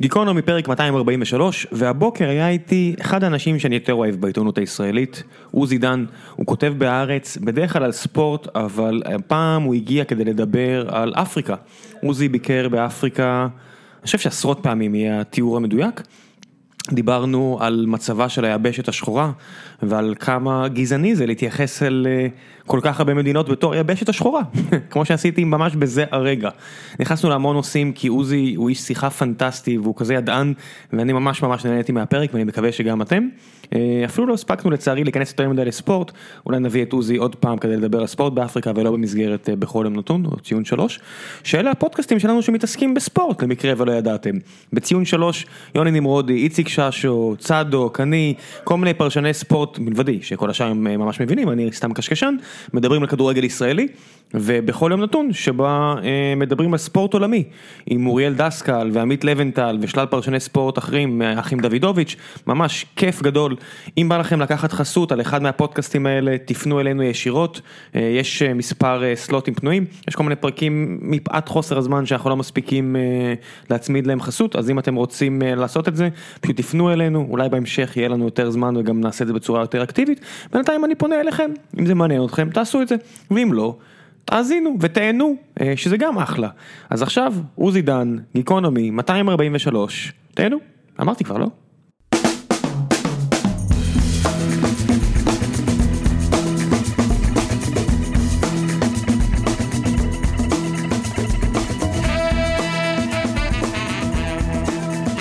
גיקונומי פרק 243, והבוקר היה איתי אחד האנשים שאני יותר אוהב בעיתונות הישראלית, עוזי דן, הוא כותב בהארץ בדרך כלל על ספורט, אבל הפעם הוא הגיע כדי לדבר על אפריקה. עוזי ביקר באפריקה, אני חושב שעשרות פעמים יהיה התיאור המדויק. דיברנו על מצבה של היבשת השחורה ועל כמה גזעני זה להתייחס אל אה, כל כך הרבה מדינות בתור יבשת השחורה, כמו שעשיתי ממש בזה הרגע. נכנסנו להמון נושאים כי עוזי הוא איש שיחה פנטסטי והוא כזה ידען ואני ממש ממש נהניתי מהפרק ואני מקווה שגם אתם. אה, אפילו לא הספקנו לצערי להיכנס יותר מדי לספורט, אולי נביא את עוזי עוד פעם כדי לדבר על ספורט באפריקה ולא במסגרת אה, בכל יום נתון או ציון שלוש. שאלה הפודקאסטים שלנו שמתעסקים בספורט למקרה ולא ידעתם. בציון שלוש יוני נמרודי, איציק ששו, צדוק, אני, כל מיני פרשני ספורט מלבדי שכל השאר הם אה, ממש מבינים, אני סתם קשקשן, מדברים על כדורגל ישראלי ובכל יום נתון שבה אה, מדברים על ספורט עולמי עם אוריאל דסקל ועמית לבנטל ושלל פרשני ספורט אחרים, אחים דוידוביץ', ממש כיף גדול. אם בא לכם לקחת חסות על אחד מהפודקאסטים האלה, תפנו אלינו ישירות, אה, יש אה, מספר אה, סלוטים פנויים, יש כל מיני פרקים מפאת חוסר הזמן שאנחנו לא מספיקים להצמיד להם חסות, אז אם אתם רוצים לעשות את זה, פשוט תפנו אלינו, אולי בהמשך יהיה לנו יותר זמן וגם נעשה את זה בצורה יותר אקטיבית, בינתיים אני פונה אליכם, אם זה מעניין אתכם, תעשו את זה, ואם לא, תאזינו ותהנו, שזה גם אחלה. אז עכשיו, עוזי דן, גיקונומי, 243, תהנו, אמרתי כבר, לא?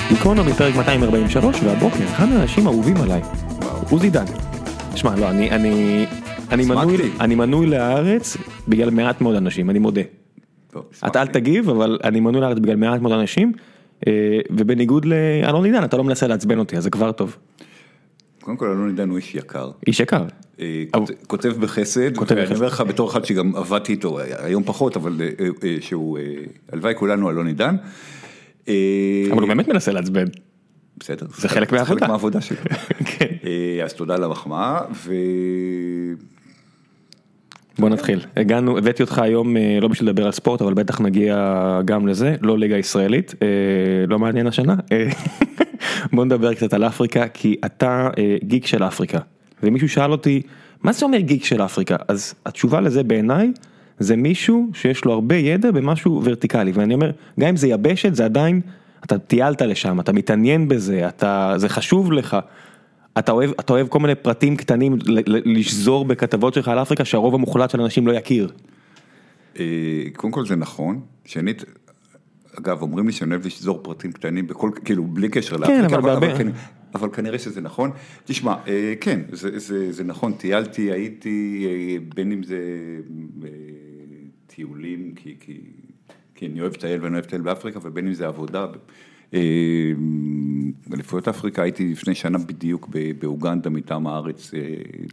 גיקונומי פרק 243 והבוקר אחד האנשים האהובים עליי, עוזי דן. שמע לא אני אני אני מנוי אני מנוי לארץ בגלל מעט מאוד אנשים אני מודה. אתה אל תגיב אבל אני מנוי לארץ בגלל מעט מאוד אנשים אה, ובניגוד לאלון עידן אתה לא מנסה לעצבן אותי אז זה כבר טוב. קודם כל אלון עידן הוא איש יקר. איש יקר. אה, כותב בחסד, ואני אומר לך בתור אחד שגם עבדתי איתו היום פחות אבל אה, שהוא הלוואי כולנו אלון עידן. אה, אבל הוא באמת מנסה לעצבן. בסדר. זה חלק מהעבודה. חלק מהעבודה שלו. כן. אה, אז תודה על המחמאה. בוא נתחיל, הגענו, הבאתי אותך היום אה, לא בשביל לדבר על ספורט אבל בטח נגיע גם לזה, לא ליגה ישראלית, לא מעניין השנה, בוא נדבר קצת על אפריקה כי אתה גיק של אפריקה. ומישהו שאל אותי מה זה אומר גיק של אפריקה? אז התשובה לזה בעיניי זה מישהו שיש לו הרבה ידע במשהו ורטיקלי. ואני אומר גם אם זה יבשת זה עדיין אתה טיילת לשם אתה מתעניין בזה אתה זה חשוב לך. אתה אוהב אתה אוהב כל מיני פרטים קטנים לשזור בכתבות שלך על אפריקה שהרוב המוחלט של אנשים לא יכיר. אה, קודם כל זה נכון שנית אגב אומרים לי שאני אוהב לשזור פרטים קטנים בכל כאילו בלי קשר לאפריקה. כן, אבל, אבל, אבל, כן, אבל כנראה שזה נכון. תשמע, אה, כן, זה, זה, זה נכון, טיילתי, הייתי, אה, בין אם זה טיולים, כי, כי, כי אני אוהב לטייל ואני אוהב לטייל באפריקה, ובין אם זה עבודה. אליפויות אפריקה הייתי לפני שנה בדיוק באוגנדה מטעם הארץ,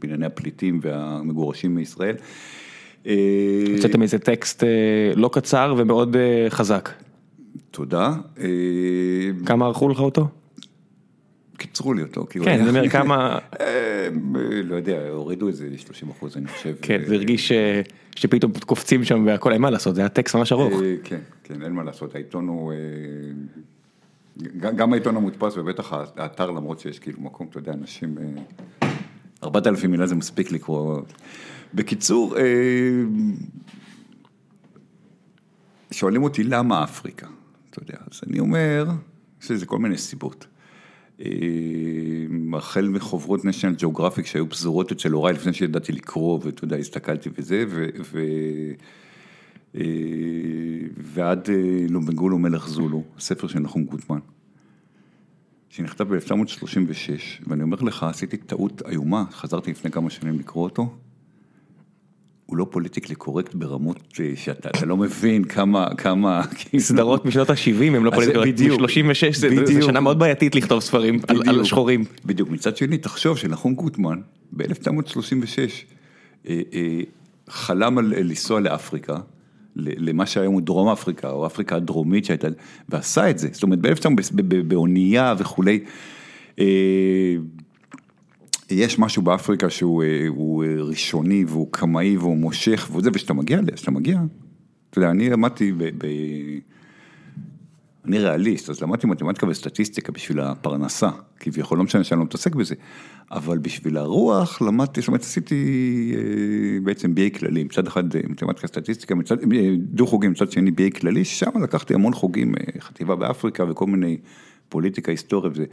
בענייני הפליטים והמגורשים מישראל. הוצאתם איזה טקסט לא קצר ומאוד חזק. תודה. כמה ערכו לך אותו? קיצרו לי אותו. כן, אני אומר כמה... לא יודע, הורידו איזה 30 אחוז אני חושב. כן, זה הרגיש שפתאום קופצים שם והכל, אין מה לעשות, זה היה טקסט ממש ארוך. כן, כן, אין מה לעשות, העיתון הוא... גם העיתון המודפס ובטח האתר למרות שיש כאילו מקום, אתה יודע, אנשים... 4,000 מילה זה מספיק לקרוא. בקיצור, שואלים אותי למה אפריקה, אתה יודע, אז אני אומר, יש לזה כל מיני סיבות. החל מחוברות national geographic שהיו פזורות אצל הוריי לפני שידעתי לקרוא ואתה יודע, הסתכלתי וזה, ו... ו... ועד לובנגולו מלך זולו, ספר של נחום גוטמן, שנכתב ב-1936, ואני אומר לך, עשיתי טעות איומה, חזרתי לפני כמה שנים לקרוא אותו. הוא לא פוליטיקלי קורקט ברמות אה, שאתה לא מבין כמה, כמה... סדרות משנות ה-70 הם לא פוליטיקלי קורקט, בדיוק, 36 זה שנה מאוד בעייתית לכתוב ספרים על, על שחורים. בדיוק, מצד שני תחשוב שנחום גוטמן ב-1936 אה, אה, חלם על לנסוע לאפריקה, למה שהיום הוא דרום אפריקה או אפריקה הדרומית שהייתה, ועשה את זה, זאת אומרת ב-1900 באונייה וכולי. יש משהו באפריקה שהוא אה, אה, ראשוני והוא קמאי והוא מושך וזה, וכשאתה מגיע, כשאתה מגיע, אתה יודע, אני למדתי אני ריאליסט, אז למדתי מתמטיקה וסטטיסטיקה בשביל הפרנסה, כביכול, לא משנה שאני לא מתעסק בזה, אבל בשביל הרוח למדתי, זאת אומרת, עשיתי אה, בעצם BA כללי, מצד אחד אה, מתמטיקה סטטיסטיקה, מצד, דו חוגים, מצד שני BA כללי, שם לקחתי המון חוגים, חטיבה באפריקה וכל מיני פוליטיקה, היסטוריה וזה.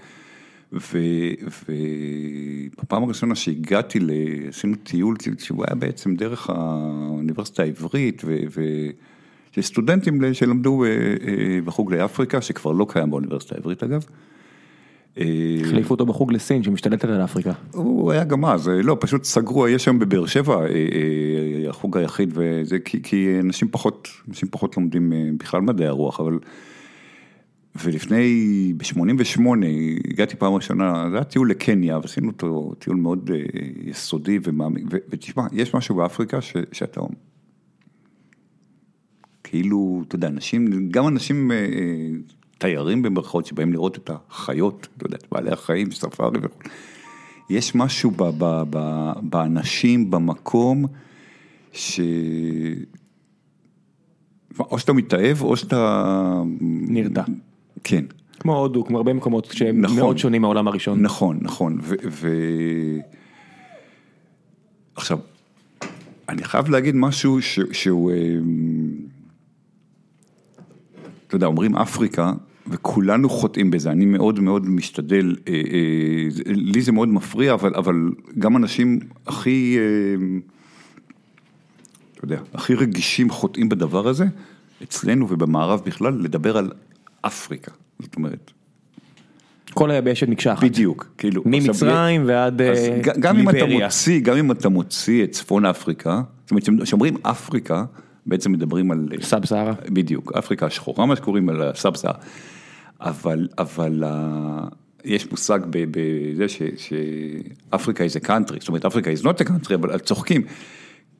ובפעם הראשונה שהגעתי, עשינו טיול, שהוא היה בעצם דרך האוניברסיטה העברית, וסטודנטים שלמדו אה, אה, בחוג לאפריקה, שכבר לא קיים באוניברסיטה העברית אגב. אה, החליפו אותו בחוג לסין שמשתלטת על אפריקה. הוא היה גם אז, לא, פשוט סגרו, יש היום בבאר שבע החוג היחיד, וזה כי, כי אנשים פחות, אנשים פחות לומדים בכלל מדעי הרוח, אבל... ולפני, ב-88, הגעתי פעם ראשונה, זה היה טיול לקניה, ועשינו אותו טיול מאוד יסודי ומעמיק, ותשמע, יש משהו באפריקה ש, שאתה, כאילו, אתה יודע, אנשים, גם אנשים, אה, תיירים במרכאות, שבאים לראות את החיות, אתה יודע, את בעלי החיים, ספארי וכו', יש משהו ב, ב, ב, באנשים, במקום, ש... או שאתה מתאהב, או שאתה... נרתע. כן. כמו הודו, כמו הרבה מקומות שהם נכון, מאוד שונים מהעולם הראשון. נכון, נכון. ו... ו... עכשיו, אני חייב להגיד משהו ש... שהוא... אה, אתה יודע, אומרים אפריקה, וכולנו חוטאים בזה, אני מאוד מאוד משתדל, אה, אה, לי זה מאוד מפריע, אבל, אבל גם אנשים הכי, אתה יודע, הכי רגישים חוטאים בדבר הזה, אצלנו ובמערב בכלל, לדבר על אפריקה, זאת אומרת. כל היבשת מקשה אחת. בדיוק, כאילו. ממצרים עכשיו, ועד ליבריה. גם אם אתה מוציא, גם אם אתה מוציא את צפון אפריקה, זאת אומרת, כשאומרים אפריקה, בעצם מדברים על... סאב סהרה. בדיוק, אפריקה השחורה, מה שקוראים על הסאב סהרה. אבל, אבל יש מושג בזה שאפריקה is a country, זאת אומרת, אפריקה is not a country, אבל צוחקים.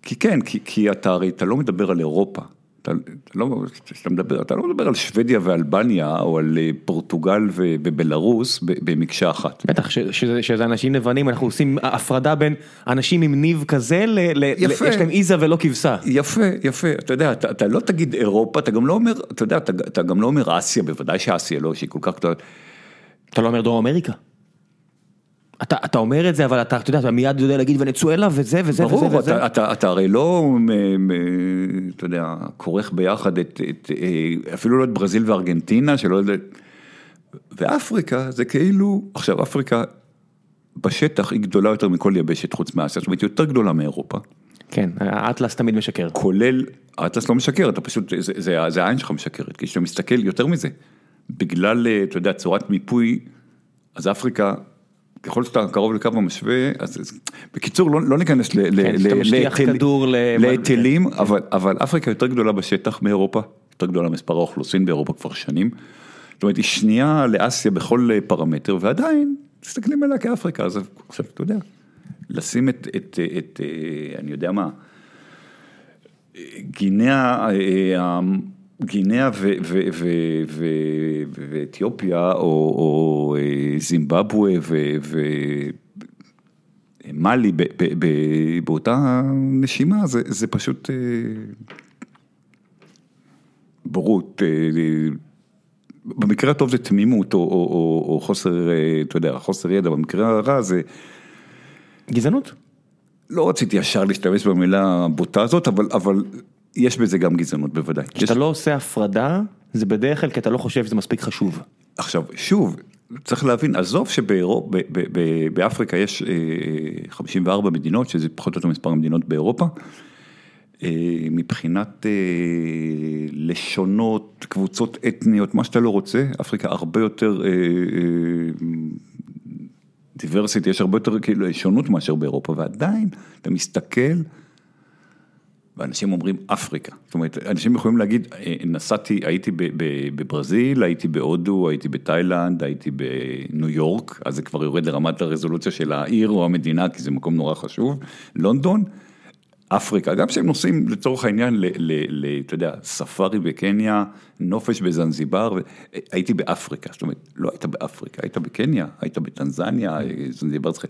כי כן, כי, כי אתה הרי, אתה לא מדבר על אירופה. אתה, לא, אתה, מדבר, אתה לא מדבר על שוודיה ואלבניה או על אה, פורטוגל ובלארוס במקשה אחת. בטח, ש, שזה, שזה אנשים לבנים, אנחנו עושים הפרדה בין אנשים עם ניב כזה, ל, ל, יפה, יש להם עיזה ולא כבשה. יפה, יפה, אתה יודע, אתה, אתה לא תגיד אירופה, אתה גם לא אומר, אתה יודע, אתה, אתה גם לא אומר אסיה, בוודאי שאסיה לא, שהיא כל כך... אתה לא אומר דרום אמריקה. אתה, אתה אומר את זה, אבל אתה, אתה יודע, אתה מיד יודע להגיד ונצואלה וזה וזה ברור, וזה. ברור, אתה, אתה, אתה הרי לא, אתה יודע, כורך ביחד את, את, אה, אפילו לא את ברזיל וארגנטינה, שלא יודע, ואפריקה זה כאילו, עכשיו אפריקה בשטח היא גדולה יותר מכל יבשת חוץ מאסיה, זאת אומרת היא יותר גדולה מאירופה. כן, האטלס תמיד משקר. כולל, האטלס לא משקר, אתה פשוט, זה, זה, זה העין שלך משקרת, כי כשאתה מסתכל יותר מזה, בגלל, אה, אתה יודע, צורת מיפוי, אז אפריקה ככל שאתה קרוב לקו המשווה, אז בקיצור לא, לא ניכנס כן, להיטלים, אבל, אבל אפריקה יותר גדולה בשטח מאירופה, יותר גדולה מספר האוכלוסין באירופה כבר שנים. זאת אומרת, היא שנייה לאסיה בכל פרמטר, ועדיין מסתכלים עליה כאפריקה, אז עכשיו אתה יודע, לשים את, את, את, אה, אני יודע מה, גינאה, אה, גינאה ואתיופיה, או אה, זימבבואה ומאלי באותה נשימה, זה זה פשוט אה, בורות. אה, במקרה הטוב זה תמימות או, או, או, או חוסר, אתה יודע, חוסר ידע, במקרה הרע זה... גזענות? לא רציתי ישר להשתמש במילה הבוטה הזאת, אבל, אבל יש בזה גם גזענות בוודאי. כשאתה יש... לא עושה הפרדה, זה בדרך כלל כי אתה לא חושב שזה מספיק חשוב. עכשיו, שוב, צריך להבין, עזוב שבאפריקה יש 54 אה, מדינות, שזה פחות או יותר מספר המדינות באירופה. אה, מבחינת אה, לשונות, קבוצות אתניות, מה שאתה לא רוצה, אפריקה הרבה יותר דיברסיטי, יש הרבה יותר כאילו שונות מאשר באירופה, ועדיין אתה מסתכל ואנשים אומרים אפריקה, זאת אומרת, אנשים יכולים להגיד, אה, נסעתי, הייתי בברזיל, הייתי בהודו, הייתי בתאילנד, הייתי בניו יורק, אז זה כבר יורד לרמת הרזולוציה של העיר או המדינה, כי זה מקום נורא חשוב, לונדון, אפריקה, גם כשהם נוסעים לצורך העניין, אתה יודע, ספארי בקניה, נופש בזנזיבר, הייתי באפריקה, זאת אומרת, לא היית באפריקה, היית בקניה, היית בטנזניה, זנזיבר צריך...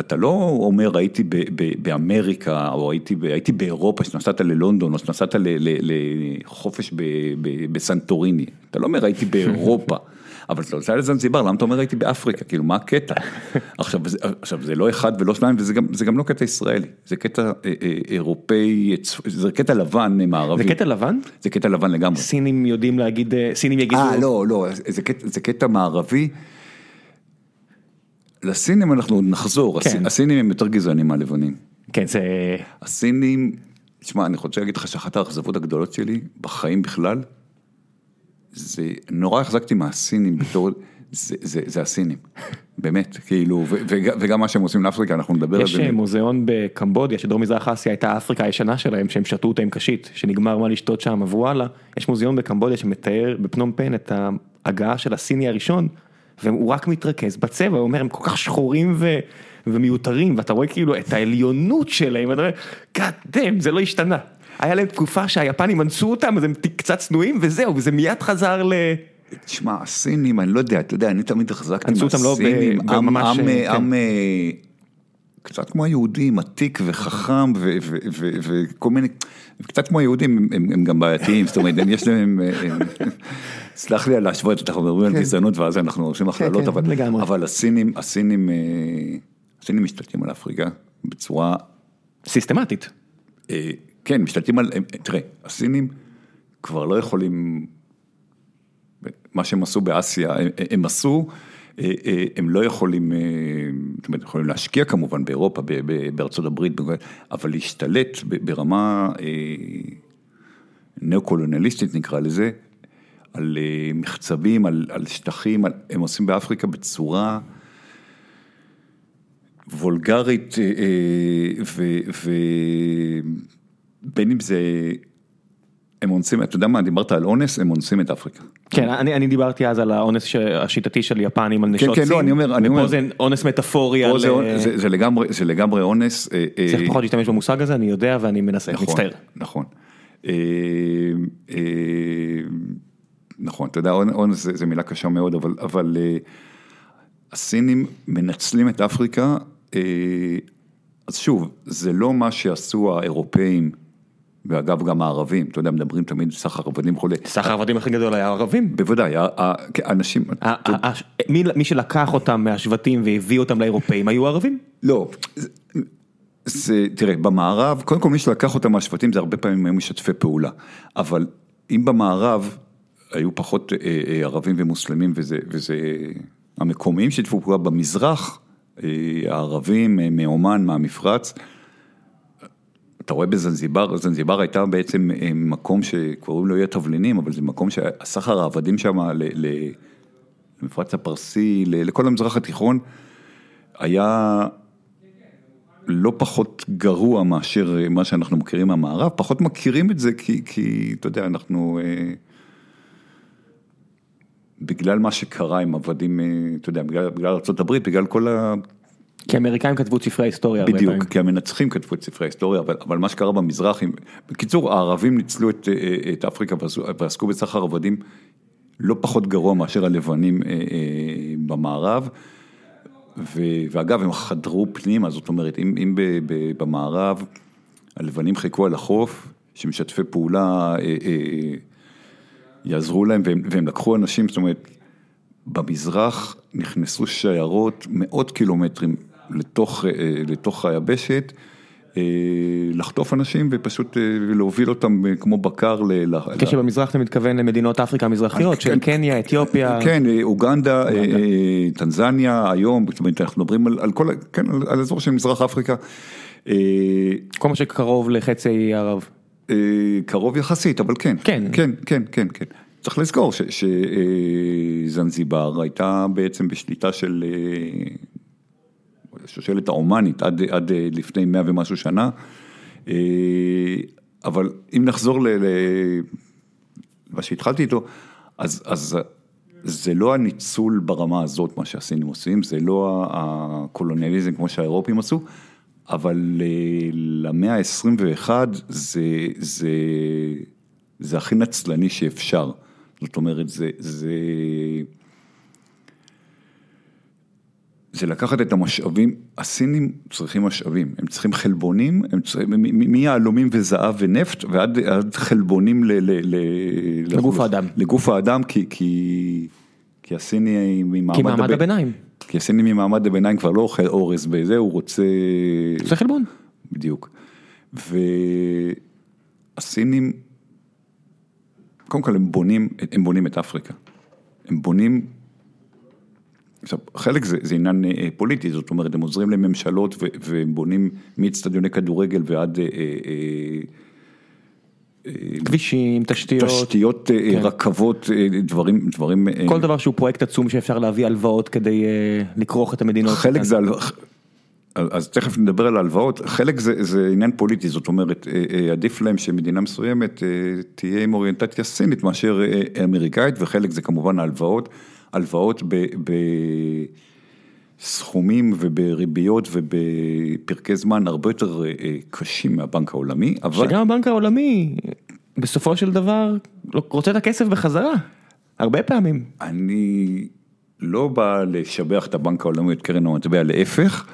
אתה לא אומר הייתי ב, ב, באמריקה או הייתי, ב, הייתי באירופה שנסעת ללונדון או שנסעת ל, ל, לחופש ב, ב, בסנטוריני, אתה לא אומר הייתי באירופה. אבל אתה נוסע לזנזיבר, למה אתה אומר הייתי באפריקה, כאילו מה הקטע? עכשיו, זה, עכשיו זה לא אחד ולא שניים וזה גם, גם לא קטע ישראלי, זה קטע אה, אה, אירופאי, זה קטע לבן אה, מערבי. זה קטע לבן? זה קטע לבן לגמרי. סינים יודעים להגיד, סינים יגידו... אה, לא, לא, זה קטע, זה קטע מערבי. לסינים אנחנו עוד נחזור, כן. הסינים הם יותר גזענים מהלבנים. כן, זה... הסינים, תשמע, אני רוצה להגיד לך שאחת האכזבות הגדולות שלי, בחיים בכלל, זה, נורא החזקתי מהסינים בתור, זה, זה, זה הסינים, באמת, כאילו, ו, וגם מה שהם עושים לאפריקה, אנחנו נדבר על זה. יש אה, מוזיאון בקמבודיה, שדרום מזרח אסיה הייתה אפריקה הישנה שלהם, שהם שתו אותה עם קשית, שנגמר מה לשתות שם, וואלה, יש מוזיאון בקמבודיה שמתאר בפנום פן את ההגעה של הסיני הראשון, והוא רק מתרכז בצבע, הוא אומר, הם כל כך שחורים ו... ומיותרים, ואתה רואה כאילו את העליונות שלהם, ואתה אומר, God damn, זה לא השתנה. היה להם תקופה שהיפנים אנסו אותם, אז הם קצת צנועים, וזהו, וזה מיד חזר ל... תשמע, הסינים, אני לא יודע, אתה יודע, אני תמיד החזקתי אותם לא ב- מהסינים, עם, עם, כן. עם, אה, קצת כמו היהודים, עתיק וחכם וכל מיני, קצת כמו היהודים, הם, הם, גם בעייתיים, זאת אומרת, יש להם, אה, סלח לי על להשוות, אנחנו מדברים על גזענות ואז אנחנו עושים הכללות, כן, אבל, הסינים, הסינים, אה, הסינים משתלטים על אפריקה בצורה סיסטמטית. אה, כן, משתלטים על, תראה, הסינים כבר לא יכולים, מה שהם עשו באסיה, הם, עשו, אה, הם לא יכולים, זאת אומרת, יכולים להשקיע כמובן באירופה, בארצות הברית, אבל להשתלט ברמה ניאו-קולוניאליסטית נקרא לזה, על אה, מחצבים, על, על שטחים, על, הם עושים באפריקה בצורה וולגרית, אה, אה, ובין אם זה, הם אונסים, אתה יודע מה, דיברת על אונס, הם אונסים את אפריקה. כן, אני, אני דיברתי אז על האונס השיטתי של יפנים על נשות כן, סין. לא, אני אומר- אני אומר- זה אונס מטאפורי על... זה, אה, זה, זה, לגמרי, זה לגמרי אונס. אה, אה, צריך פחות להשתמש במושג הזה, אני יודע ואני מנסה, נכון, מצטער. נכון. נכון, אתה יודע, אונ- אונס זה, זה מילה קשה מאוד, אבל, אבל אה, הסינים מנצלים את אפריקה, אה, אז שוב, זה לא מה שעשו האירופאים, ואגב גם הערבים, אתה יודע, מדברים תמיד סחר עבדים וכולי. סחר העבדים הכי גדול היה ערבים. בוודאי, כן, האנשים, ה- מי- מי שלקח אותם מהשבטים והביא אותם לאירופאים היו ערבים. לא, זה, תראה, במערב, קודם כל מי שלקח אותם מהשבטים זה הרבה פעמים היו משתפי פעולה, אבל אם במערב היו פחות אה, אה, ערבים ומוסלמים וזה, וזה המקומיים שיתפו פעולה במזרח, אה, הערבים מאומן, מהמפרץ, אתה רואה בזנזיבר, זנזיבר הייתה בעצם מקום שקוראים לו אי התבלינים, אבל זה מקום שהסחר העבדים שם למפרץ הפרסי, לכל המזרח התיכון, היה לא פחות גרוע מאשר מה שאנחנו מכירים מהמערב, פחות מכירים את זה כי, כי אתה יודע, אנחנו, בגלל מה שקרה עם עבדים, אה, אתה יודע, בגלל, בגלל ארה"ב, בגלל כל ה... כי האמריקאים כתבו את ספרי ההיסטוריה הרבה בדיוק. כי המנצחים כתבו את ספרי ההיסטוריה, אבל, אבל מה שקרה במזרח, עם- בקיצור, הערבים ניצלו את, אה, את אפריקה ועסקו בסחר עבדים לא פחות גרוע מאשר הלבנים אה, אה, במערב. ו, ואגב, הם חדרו פנימה, זאת אומרת, אם, אם ב, ב, במערב הלבנים חיכו על החוף, שמשתפי פעולה אה, אה, יעזרו להם, והם, והם לקחו אנשים, זאת אומרת, במזרח נכנסו שיירות מאות קילומטרים לתוך, אה, לתוך היבשת, אה, לחטוף אנשים ופשוט אה, להוביל אותם כמו בקר ל... כשבמזרח אתה מתכוון למדינות אפריקה המזרחיות, של כן. קניה, אתיופיה. כן, אוגנדה, אה, טנזניה, היום, זאת אומרת, אנחנו מדברים על, על כל, כן, על, אזור של מזרח אפריקה. כל מה שקרוב לחצי ערב. אה, קרוב יחסית, אבל כן. כן. כן, כן, כן, כן. צריך לזכור שזנזיבר הייתה בעצם בשליטה של אה, השושלת העומאנית עד, עד אה, לפני מאה ומשהו שנה. אה, אבל אם נחזור למה שהתחלתי איתו, אז, אז זה לא הניצול ברמה הזאת, מה שהסינים עושים, זה לא הקולוניאליזם כמו שהאירופים עשו, אבל אה, למאה ה-21 זה, זה, זה הכי נצלני שאפשר. זאת אומרת, זה, זה, זה לקחת את המשאבים, הסינים צריכים משאבים, הם צריכים חלבונים, הם צריכים, מיהלומים וזהב ונפט ועד עד חלבונים ל, ל, ל, לגוף האדם. לגוף האדם, כי, כי, כי הסיני ממעמד, כי מעמד הביניים. כי הסיני ממעמד הביניים כבר לא אוכל אורז בזה, הוא רוצה... זה חלבון. בדיוק. והסינים, קודם כל הם בונים, הם בונים את אפריקה. הם בונים עכשיו, חלק זה, זה עניין אה, פוליטי, זאת אומרת, הם עוזרים לממשלות ו, והם בונים מאצטדיוני כדורגל ועד... אה, אה, כבישים, תשתיות, תשתיות, כן. רכבות, דברים, דברים. כל דבר שהוא פרויקט עצום שאפשר להביא הלוואות כדי לכרוך את המדינות. חלק זה, אז תכף נדבר על ההלוואות, חלק זה, זה עניין פוליטי, זאת אומרת, עדיף להם שמדינה מסוימת תהיה עם אוריינטציה סינית מאשר אמריקאית, וחלק זה כמובן ההלוואות. הלוואות בסכומים ובריביות ובפרקי זמן הרבה יותר אה, קשים מהבנק העולמי, אבל... שגם הבנק העולמי, בסופו של דבר, רוצה את הכסף בחזרה, הרבה פעמים. אני לא בא לשבח את הבנק העולמי, את קרן המטבע, להפך,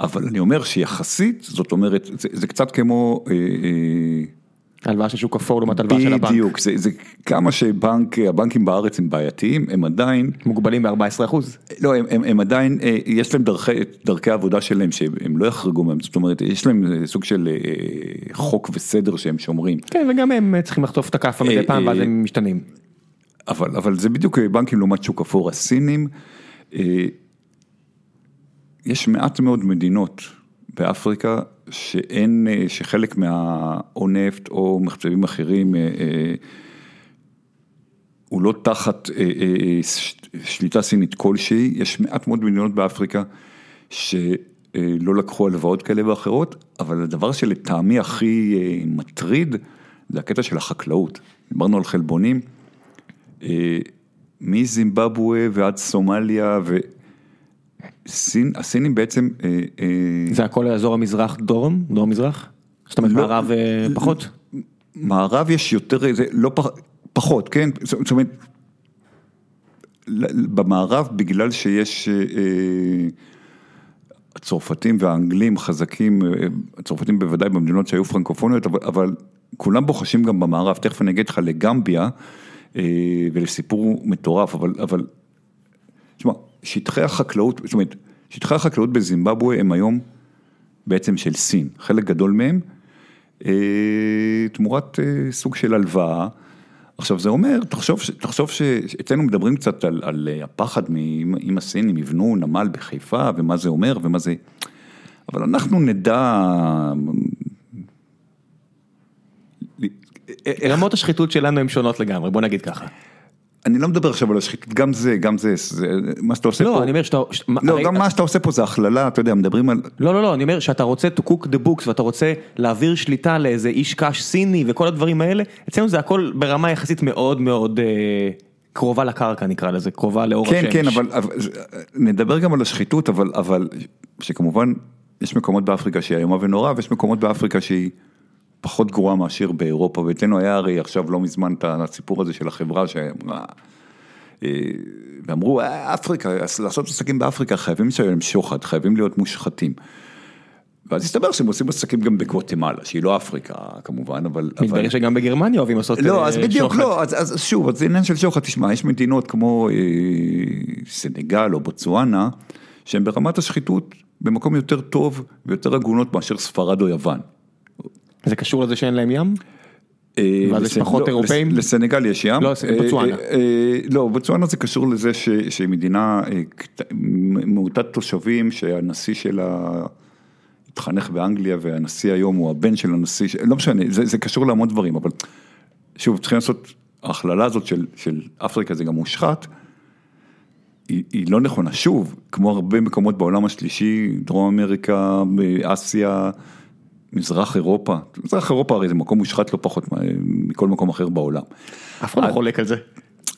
אבל אני אומר שיחסית, זאת אומרת, זה, זה קצת כמו... אה, אה, הלוואה של שוק אפור לעומת הלוואה של הבנק. בדיוק, זה, זה כמה שבנק, הבנקים בארץ הם בעייתיים, הם עדיין... מוגבלים ב-14 אחוז. לא, הם, הם, הם עדיין, אה, יש להם דרכי, דרכי עבודה שלהם שהם לא יחרגו מהם, זאת אומרת, יש להם אה, סוג של אה, חוק וסדר שהם שומרים. כן, וגם הם צריכים לחטוף את הכאפה מדי פעם ואז הם משתנים. אבל, אבל זה בדיוק בנקים לעומת שוק אפור, הסינים, יש מעט מאוד מדינות באפריקה שאין, אה, שחלק מה... או נפט או מחצבים אחרים אה, אה, הוא לא תחת שליטה סינית כלשהי, יש מעט מאוד מדינות באפריקה שלא לקחו הלוואות כאלה ואחרות, אבל הדבר שלטעמי הכי מטריד זה הקטע של החקלאות. דיברנו על חלבונים, מזימבבואה ועד סומליה ו... סין, הסינים בעצם... אה, אה, זה הכל האזור המזרח דרום? דרום מזרח? זאת אומרת לא, מערב אה, פחות? מערב יש יותר, זה לא פח, פחות, כן? זאת אומרת, במערב בגלל שיש הצרפתים והאנגלים חזקים, הצרפתים בוודאי במדינות שהיו פרנקופוניות, אבל, אבל כולם בוחשים גם במערב, תכף אני אגיד לך לגמביה ולסיפור מטורף, אבל, אבל, תשמע, שטחי החקלאות, זאת אומרת, שטחי החקלאות בזימבבואה הם היום בעצם של סין, חלק גדול מהם, אה, תמורת אה, סוג של הלוואה. עכשיו זה אומר, תחשוב, תחשוב שאצלנו מדברים קצת על, על הפחד אם הסינים יבנו נמל בחיפה ומה זה אומר ומה זה, אבל אנחנו נדע... רמות השחיתות שלנו הן שונות לגמרי, בוא נגיד ככה. אני לא מדבר עכשיו על השחיתות, גם זה, גם זה, זה, מה שאתה עושה לא, פה, לא, אני אומר שאתה, לא, הרי... גם מה שאתה עושה פה זה הכללה, אתה יודע, מדברים על... לא, לא, לא, אני אומר שאתה רוצה to cook the books ואתה רוצה להעביר שליטה לאיזה איש קש סיני וכל הדברים האלה, אצלנו זה הכל ברמה יחסית מאוד מאוד אה, קרובה לקרקע נקרא לזה, קרובה לאור כן, השמש. כן, כן, אבל, אבל נדבר גם על השחיתות, אבל, אבל שכמובן יש מקומות באפריקה שהיא איומה ונורא, ויש מקומות באפריקה שהיא... פחות גרועה מאשר באירופה, ואצלנו היה הרי עכשיו לא מזמן את הסיפור הזה של החברה שאמרה, אה, ואמרו, אה, אפריקה, לעשות עסקים באפריקה חייבים לשלם שוחד, חייבים להיות מושחתים. ואז הסתבר שהם עושים עסקים גם בגואטמלה, שהיא לא אפריקה כמובן, אבל... מתברר אבל... שגם בגרמניה אוהבים לעשות שוחד. לא, אז אה, בדיוק, שוחד. לא, אז, אז שוב, אז זה עניין של שוחד, תשמע, יש מדינות כמו אה, סנגל או בוצואנה, שהן ברמת השחיתות במקום יותר טוב ויותר הגונות מאשר ספרד או יוון. זה קשור לזה שאין להם ים? אה, ואז יש פחות לא, אירופאים? לסנגל יש ים. לא, בצואנה. אה, אה, לא, בצואנה זה קשור לזה שהיא מדינה מעוטת תושבים, שהנשיא שלה התחנך באנגליה והנשיא היום הוא הבן של הנשיא, לא משנה, זה קשור להמון דברים, אבל שוב, צריכים לעשות, ההכללה הזאת של אפריקה זה גם מושחת. היא, היא לא נכונה, שוב, כמו הרבה מקומות בעולם השלישי, דרום אמריקה, אסיה, מזרח אירופה, מזרח אירופה הרי זה מקום מושחת לא פחות מכל מקום אחר בעולם. אף אחד לא חולק על זה.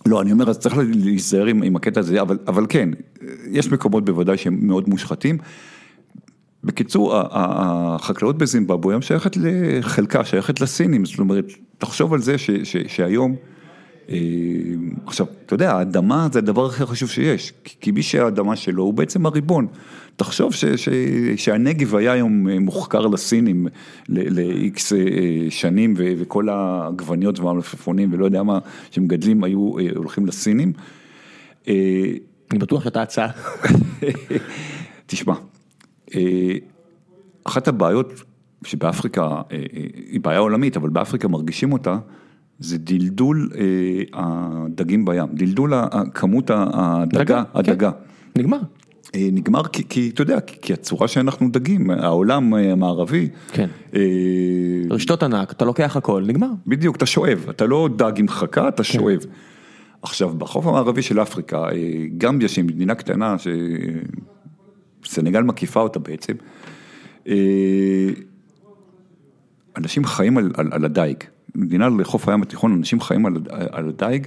לא, אני אומר, אז צריך להיזהר עם, עם הקטע הזה, אבל, אבל כן, יש מקומות בוודאי שהם מאוד מושחתים. בקיצור, החקלאות בזימבבואה היום שייכת לחלקה, שייכת לסינים, זאת אומרת, תחשוב על זה ש, ש, שהיום עכשיו, אתה יודע, האדמה זה הדבר הכי חשוב שיש, כי מי שהאדמה שלו הוא בעצם הריבון. תחשוב ש, ש, שהנגב היה היום מוחקר לסינים ל-X שנים וכל העגבניות והמלפפונים ולא יודע מה שמגדלים היו הולכים לסינים. אני בטוח שאתה הצעה. תשמע, אחת הבעיות שבאפריקה, היא בעיה עולמית, אבל באפריקה מרגישים אותה, זה דלדול הדגים בים, דלדול כמות הדגה, הדגה. נגמר. נגמר כי, כי אתה יודע, כי הצורה שאנחנו דגים, העולם המערבי. כן. רשתות ענק, אתה לוקח הכל, נגמר. בדיוק, אתה שואב, אתה לא דג עם חכה, אתה שואב. עכשיו, בחוף המערבי של אפריקה, גמביה שהיא מדינה קטנה, שסנגל מקיפה אותה בעצם, אנשים חיים על, על, על הדייג. מדינה לחוף הים התיכון, אנשים חיים על, על הדייג.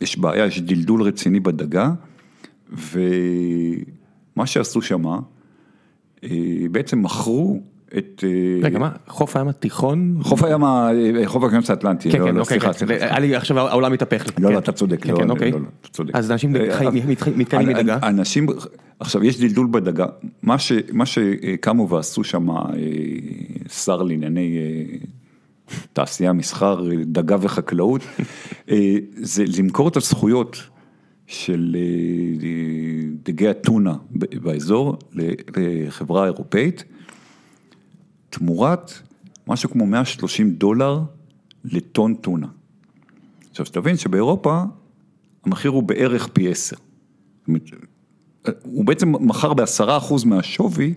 יש בעיה, יש דלדול רציני בדגה, ומה שעשו שמה, בעצם מכרו את... רגע, מה? חוף הים התיכון? חוף הים, חוף הים האטלנטי. כן, כן, אוקיי, היה לי עכשיו העולם מתהפך לי. לא, לא, אתה צודק. כן, כן, אוקיי. אז אנשים מתקיימים מדגה. אנשים, עכשיו יש דלדול בדגה, מה שקמו ועשו שם שר לענייני תעשייה, מסחר, דגה וחקלאות, זה למכור את הזכויות. של דגי אתונה באזור לחברה אירופאית, תמורת משהו כמו 130 דולר לטון טונה. עכשיו, שתבין שבאירופה המחיר הוא בערך פי עשר. הוא בעצם מכר בעשרה אחוז מהשווי,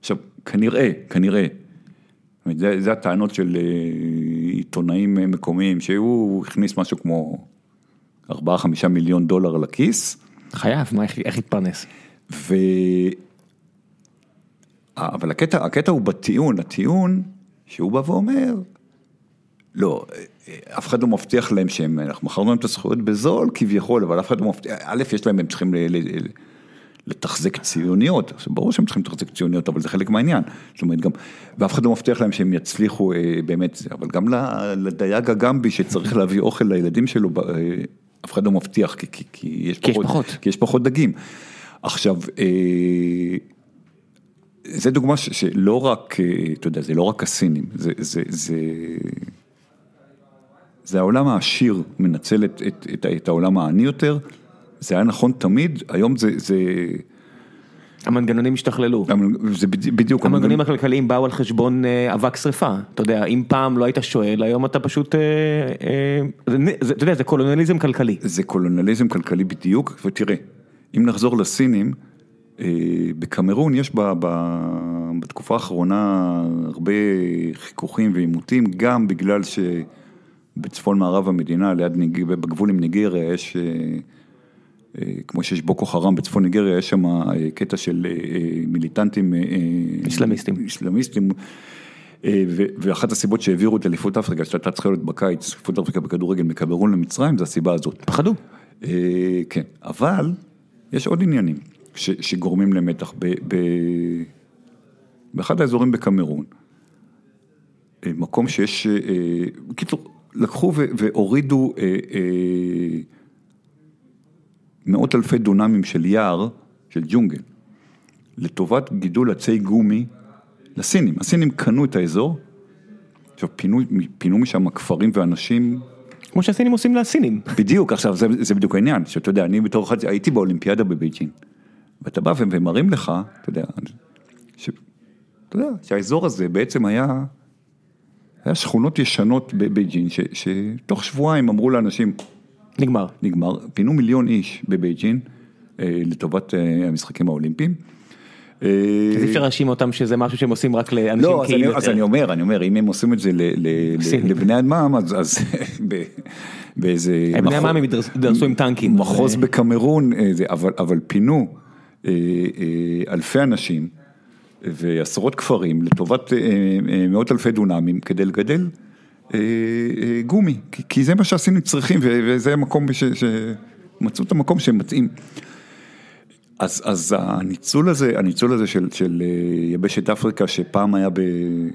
עכשיו, כנראה, כנראה, זה, זה הטענות של עיתונאים מקומיים, שהוא הכניס משהו כמו 4-5 מיליון דולר לכיס. חייב, מה, איך יתפרנס? ו... אבל הקטע, הקטע הוא בטיעון, הטיעון שהוא בא ואומר, לא, אף אחד לא מבטיח להם שהם, אנחנו מכרנו להם את הזכויות בזול כביכול, אבל אף אחד לא מבטיח, א', יש להם, הם צריכים ל, ל, לתחזק ציוניות, ברור שהם צריכים לתחזק ציוניות, אבל זה חלק מהעניין, זאת אומרת גם, ואף אחד לא מבטיח להם שהם יצליחו באמת, אבל גם לדייג הגמבי שצריך להביא אוכל לילדים שלו, אף אחד לא מבטיח, כי, כי, כי, יש, כי פחות, יש פחות, כי יש פחות דגים. עכשיו, זה דוגמה שלא רק, אתה יודע, זה לא רק הסינים, זה, זה, זה, זה העולם העשיר מנצל את, את, את, את העולם העני יותר, זה היה נכון תמיד, היום זה, זה... המנגנונים השתכללו. זה בדיוק. המנגנונים הכלכליים באו על חשבון אבק שרפה, אתה יודע, אם פעם לא היית שואל, היום אתה פשוט, אתה יודע, זה קולוניאליזם כלכלי. זה קולוניאליזם כלכלי בדיוק, ותראה, אם נחזור לסינים, בקמרון יש ב, ב, בתקופה האחרונה הרבה חיכוכים ועימותים, גם בגלל שבצפון מערב המדינה, ליד ניג... בגבול עם ניגריה, יש, כמו שיש בוקו חרם בצפון ניגריה, יש שם קטע של מיליטנטים איסלאמיסטים. איסלאמיסטים. ואחת הסיבות שהעבירו את אליפות אפריקה, שהייתה צריכה להיות בקיץ, אליפות אפריקה בכדורגל מקמרון למצרים, זה הסיבה הזאת. פחדו. כן, אבל יש עוד עניינים. ש, שגורמים למתח. ב, ב, באחד האזורים בקמרון, מקום שיש, בקיצור, לקחו ו, והורידו מאות אלפי דונמים של יער, של ג'ונגל, לטובת גידול עצי גומי לסינים. הסינים קנו את האזור, עכשיו פינו, פינו משם כפרים ואנשים. כמו שהסינים עושים לסינים. בדיוק, עכשיו זה, זה בדיוק העניין, שאתה יודע, אני בתור אחד, הייתי באולימפיאדה בבייג'ין. ואתה בא ומראים לך, אתה יודע, ש... אתה יודע, שהאזור הזה בעצם היה, היה שכונות ישנות בבייג'ין, ש... שתוך שבועיים אמרו לאנשים, נגמר. נגמר, פינו מיליון איש בבייג'ין אה, לטובת אה, המשחקים האולימפיים. אז אי אפשר להאשים אותם שזה משהו שהם עושים רק לאנשים לא, קהים יותר. אז אני אומר, אני אומר, אם הם עושים את זה לבני עמם, אז באיזה... בני עמם הם ידרסו עם טנקים. מחוז בקמרון, אבל פינו. אלפי אנשים ועשרות כפרים לטובת מאות אלפי דונמים כדי לגדל גומי, כי זה מה שהסינים צריכים וזה המקום שמצאו את המקום שהם מתאים. אז, אז הניצול הזה, הניצול הזה של, של אה, יבשת אפריקה שפעם היה ב...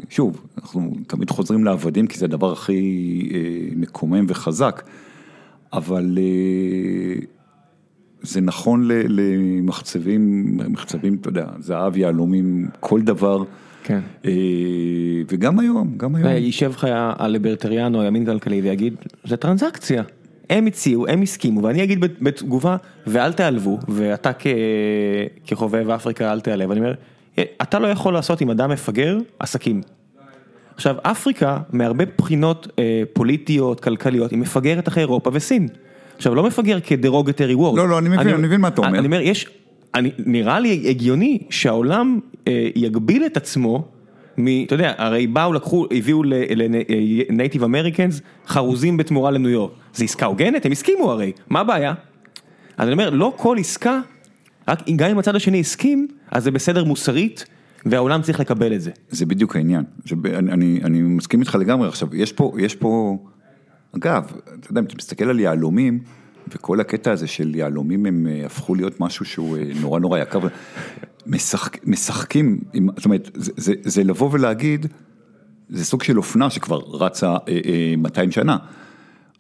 שוב, אנחנו תמיד חוזרים לעבדים כי זה הדבר הכי אה, מקומם וחזק, אבל אה, זה נכון למחצבים, מחצבים, אתה יודע, זהב, יהלומים, כל דבר. כן. וגם היום, גם היום. יישב לך הליברטריאן או הימין כלכלי ויגיד, זה טרנזקציה. הם הציעו, הם הסכימו, ואני אגיד בתגובה, ואל תיעלבו, ואתה כחובב אפריקה אל תיעלב, אני אומר, אתה לא יכול לעשות עם אדם מפגר עסקים. עכשיו, אפריקה, מהרבה בחינות אה, פוליטיות, כלכליות, היא מפגרת אחרי אירופה וסין. עכשיו, לא מפגר כדרוגטרי וורד. לא, לא, אני מבין, אני, אני מבין מה אתה אומר. אני אומר, יש, אני, נראה לי הגיוני שהעולם אה, יגביל את עצמו אתה יודע, הרי באו, לקחו, הביאו לנייטיב אמריקנס חרוזים בתמורה לניו יורק. זה עסקה הוגנת? הם הסכימו הרי, מה הבעיה? אז אני אומר, לא כל עסקה, רק גם אם הצד השני הסכים, אז זה בסדר מוסרית, והעולם צריך לקבל את זה. זה בדיוק העניין. אני, אני, אני מסכים איתך לגמרי עכשיו, יש פה, יש פה, אגב, אתה יודע, אם אתה מסתכל על יהלומים, וכל הקטע הזה של יהלומים הם אה, הפכו להיות משהו שהוא אה, נורא נורא יקר. משחק, משחקים, זאת אומרת, זה, זה, זה לבוא ולהגיד, זה סוג של אופנה שכבר רצה אה, אה, 200 שנה.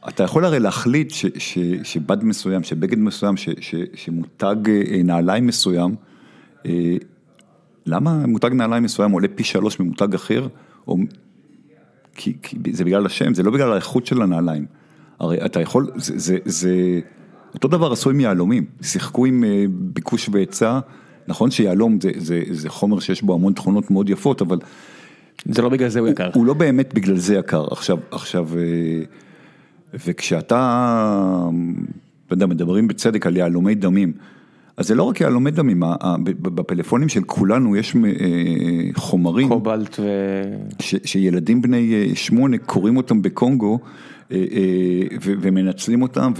אתה יכול הרי להחליט ש, ש, שבד מסוים, שבגד מסוים, ש, ש, שמותג אה, נעליים מסוים, אה, למה מותג נעליים מסוים עולה פי שלוש ממותג אחר? או, כי, כי זה בגלל השם, זה לא בגלל האיכות של הנעליים. הרי אתה יכול, זה, זה, זה אותו דבר עשו עם יהלומים, שיחקו עם אה, ביקוש והיצע. נכון שיהלום זה, זה, זה חומר שיש בו המון תכונות מאוד יפות, אבל... זה לא בגלל זה הוא יקר. הוא, הוא לא באמת בגלל זה יקר. עכשיו, עכשיו, אה, וכשאתה, אתה יודע, מדברים בצדק על יהלומי דמים, אז זה לא רק יהלומי דמים, בפלאפונים של כולנו יש אה, חומרים. קובלט ו... שילדים בני אה, שמונה קוראים אותם בקונגו. אה, אה, ומנצלים אותם,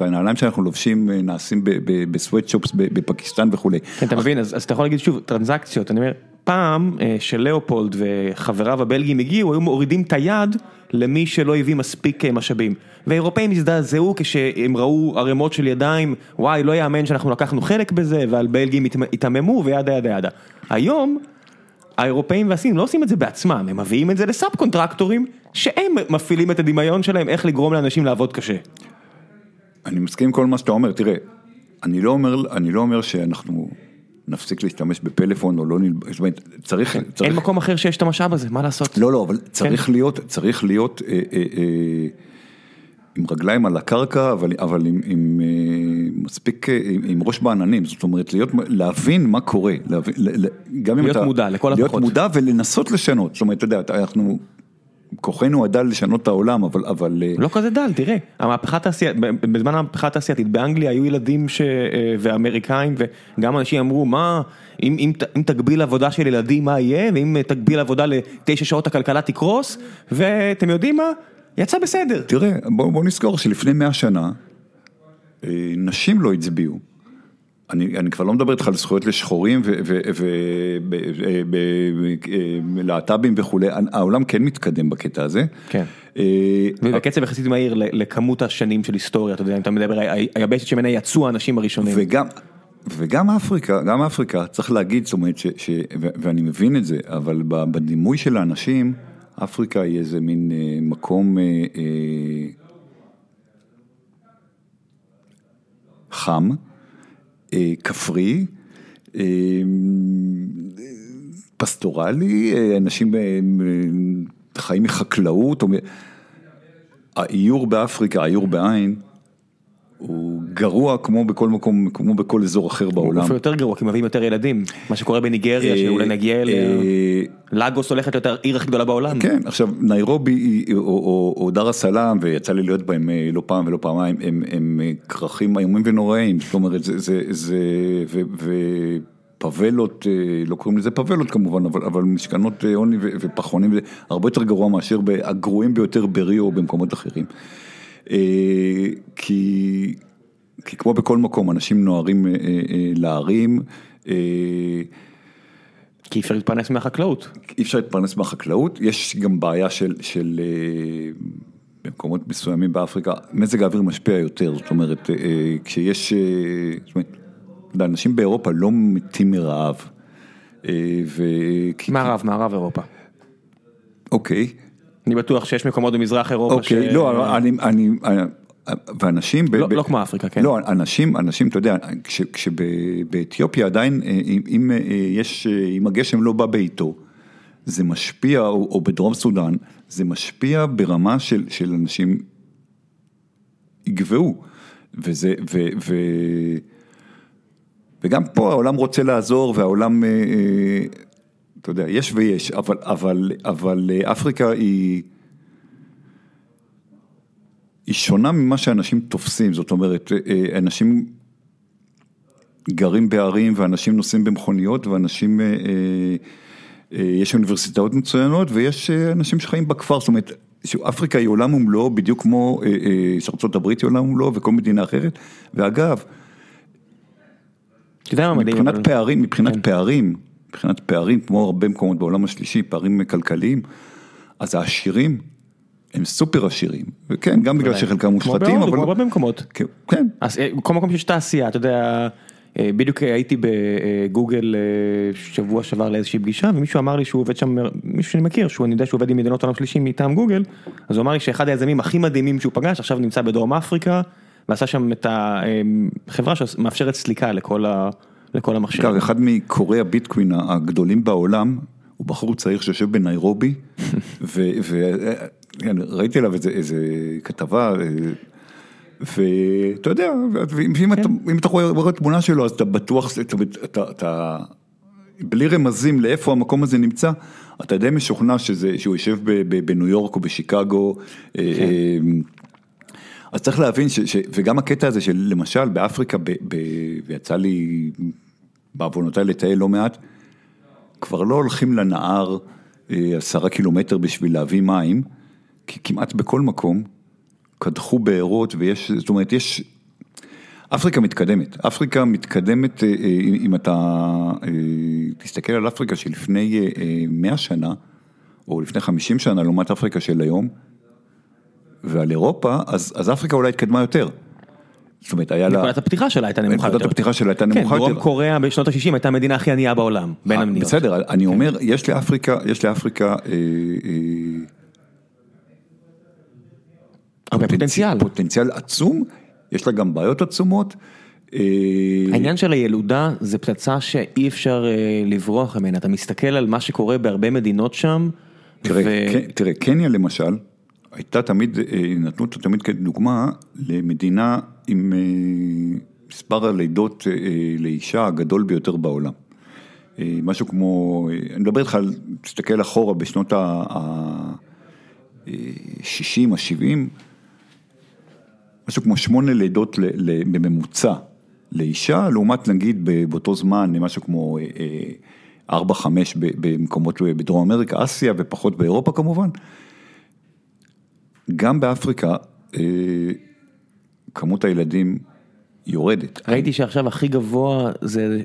והנעליים שאנחנו לובשים אה, נעשים בסוואטשופס בפקיסטן וכולי. כן, אתה מבין, אז אתה יכול להגיד שוב, טרנזקציות, אני אומר, פעם שלאופולד וחבריו הבלגים הגיעו, היו מורידים את היד למי שלא הביא מספיק משאבים. והאירופאים הזדעזעו כשהם ראו ערימות של ידיים, וואי, לא יאמן שאנחנו לקחנו חלק בזה, ועל בלגים התעממו וידה ידה ידה. היום, האירופאים והסינים לא עושים את זה בעצמם, הם מביאים את זה ל sub קונטרקטורים שהם מפעילים את הדמיון שלהם איך לגרום לאנשים לעבוד קשה. אני מסכים עם כל מה שאתה אומר, תראה, אני לא אומר, אני לא אומר שאנחנו נפסיק להשתמש בפלאפון או לא נלבש, זאת אומרת, צריך, כן, צריך... אין מקום אחר שיש את המשאב הזה, מה לעשות? לא, לא, אבל צריך כן. להיות, צריך להיות אה, אה, אה, עם רגליים על הקרקע, אבל, אבל עם, עם אה, מספיק, אה, עם, עם ראש בעננים, זאת אומרת, להיות, להבין מה קורה, להבין, גם אם אתה... להיות מודע, לכל הפחות. להיות מודע ולנסות לשנות, זאת אומרת, אתה יודע, אנחנו... כוחנו הדל לשנות את העולם, אבל... אבל... אה, לא כזה דל, תראה, המהפכה התעשייתית, בזמן המהפכה התעשייתית באנגליה היו ילדים ש... ואמריקאים וגם אנשים אמרו, מה, אם, אם, אם תגביל עבודה של ילדים מה יהיה, ואם תגביל עבודה לתשע שעות הכלכלה תקרוס, ואתם יודעים מה? יצא בסדר. תראה, בוא, בוא נזכור שלפני מאה שנה, אה, נשים לא הצביעו. אני, אני כבר לא מדבר איתך על זכויות לשחורים ולהט"בים וכולי, העולם כן מתקדם בקטע הזה. כן. אה, ובקצב יחסית מהיר לכמות השנים של היסטוריה, אתה יודע, אם אתה מדבר, היבשת שממנה יצאו האנשים הראשונים. וגם, וגם אפריקה, גם אפריקה, צריך להגיד, זאת אומרת, ש, ש, ואני מבין את זה, אבל בדימוי של האנשים, אפריקה היא איזה מין אה, מקום אה, חם. אה, כפרי, אה, פסטורלי, אנשים חיים מחקלאות, האיור באפריקה, האיור בעין, הוא גרוע כמו בכל מקום, כמו בכל אזור אחר בעולם. הוא יותר גרוע, כי מביאים יותר ילדים. מה שקורה בניגריה, שאולי נגיע אליה. לגוס הולכת להיות העיר הכי גדולה בעולם. כן, עכשיו ניירובי או דאר א-סלאם, ויצא לי להיות בהם לא פעם ולא פעמיים, הם כרכים איומים ונוראים, זאת אומרת, זה, ופבלות, לא קוראים לזה פבלות כמובן, אבל, אבל משכנות עוני ופחונים, הרבה יותר גרוע מאשר הגרועים ביותר בריו או במקומות אחרים. כי, כי כמו בכל מקום, אנשים נוהרים להרים. כי אי אפשר להתפרנס מהחקלאות. אי אפשר להתפרנס מהחקלאות, יש גם בעיה של, של אה, במקומות מסוימים באפריקה, מזג האוויר משפיע יותר, זאת אומרת, אה, כשיש, אה, זאת אומרת, אנשים באירופה לא מתים מרעב. אה, ו... כי- מערב, מערב אירופה. אוקיי, אני בטוח שיש מקומות במזרח אירופה אוקיי, לא, אני, אני, ואנשים, ב- לא- ב- לא כמו אפריקה, כן. לא, אנשים, אנשים, אתה יודע, כש- כשבאתיופיה עדיין, אה, אם, אם אה, יש, אה, אם הגשם לא בא בעיתו, זה משפיע, או, או בדרום סודאן, זה משפיע ברמה של, של אנשים יגבעו, וזה, ו, ו, וגם פה העולם רוצה לעזור, והעולם, אה, אה, אתה יודע, יש ויש, אבל, אבל, אבל אה, אפריקה היא... היא שונה ממה שאנשים תופסים, זאת אומרת, אה, אנשים גרים בערים ואנשים נוסעים במכוניות ואנשים, אה, אה, אה, יש אוניברסיטאות מצוינות ויש אה, אנשים שחיים בכפר, זאת אומרת, אפריקה היא עולם ומלואו בדיוק כמו אה, אה, שארצות הברית היא עולם ומלואו וכל מדינה אחרת, ואגב? מבחינת פערים, מבחינת כן. פערים, מבחינת פערים, כמו הרבה מקומות בעולם השלישי, פערים כלכליים, אז העשירים הם סופר עשירים, וכן, גם בגלל שחלקם כמו מושחתים, בהודו, אבל... כמו בהרבה מקומות. כן, כן, אז אה, כל מקום שיש תעשייה, אתה יודע, אה, בדיוק הייתי בגוגל אה, שבוע שעבר לאיזושהי פגישה ומישהו אמר לי שהוא עובד שם, מישהו שאני מכיר, שהוא אני יודע שהוא עובד עם מדינות עולם שלישי מטעם גוגל, אז הוא אמר לי שאחד היזמים הכי מדהימים שהוא פגש עכשיו נמצא בדרום אפריקה ועשה שם את החברה שמאפשרת סליקה לכל ה- לכל המכשירים. אחד מקוראי הביטקווין הגדולים בעולם, הוא בחור צעיר שיושב בניירובי, וראיתי עליו איזה, איזה כתבה, אה, ואתה יודע, ואם אם אתה, אם אתה רואה תמונה שלו, אז אתה בטוח, אתה, אתה, אתה, בלי רמזים לאיפה המקום הזה נמצא, אתה די משוכנע שזה, שהוא יושב בניו יורק או בשיקגו. אה, אה, אז צריך להבין, ש, ש, וגם הקטע הזה של למשל באפריקה, ב, ב, ויצא לי בעוונותיי לטייל לא מעט, כבר לא הולכים לנהר אה, עשרה קילומטר בשביל להביא מים, כי כמעט בכל מקום קדחו בארות ויש, זאת אומרת, יש... אפריקה מתקדמת, אפריקה מתקדמת, אה, אה, אם אתה תסתכל על אפריקה שלפני אה, אה, 100 שנה, או לפני 50 שנה, לעומת אפריקה של היום, ועל אירופה, אז, אז אפריקה אולי התקדמה יותר. זאת אומרת, היה לה... נקודת הפתיחה שלה הייתה נמוכה יותר. נקודת הפתיחה שלה הייתה נמוכה כן, דרום יותר. קוריאה בשנות ה-60 הייתה המדינה הכי ענייה בעולם, בין אה, המדינות. בסדר, אני אומר, יש לאפריקה, יש לאפריקה אה, אה, הרבה פוטנציאל. פוטנציאל עצום, יש לה גם בעיות עצומות. העניין של הילודה זה פצצה שאי אפשר לברוח ממנה, אתה מסתכל על מה שקורה בהרבה מדינות שם. תראה, ו- כן, תראה, קניה למשל, הייתה תמיד, אה, נתנו אותה תמיד כדוגמה למדינה עם אה, מספר הלידות אה, לאישה הגדול ביותר בעולם. משהו כמו, אני מדבר איתך תסתכל אחורה בשנות ה-60, ה-70, משהו כמו שמונה לידות בממוצע לאישה, לעומת נגיד באותו זמן משהו כמו ארבע, חמש במקומות בדרום אמריקה, אסיה ופחות באירופה כמובן. גם באפריקה אה, כמות הילדים יורדת. ראיתי שעכשיו הכי גבוה זה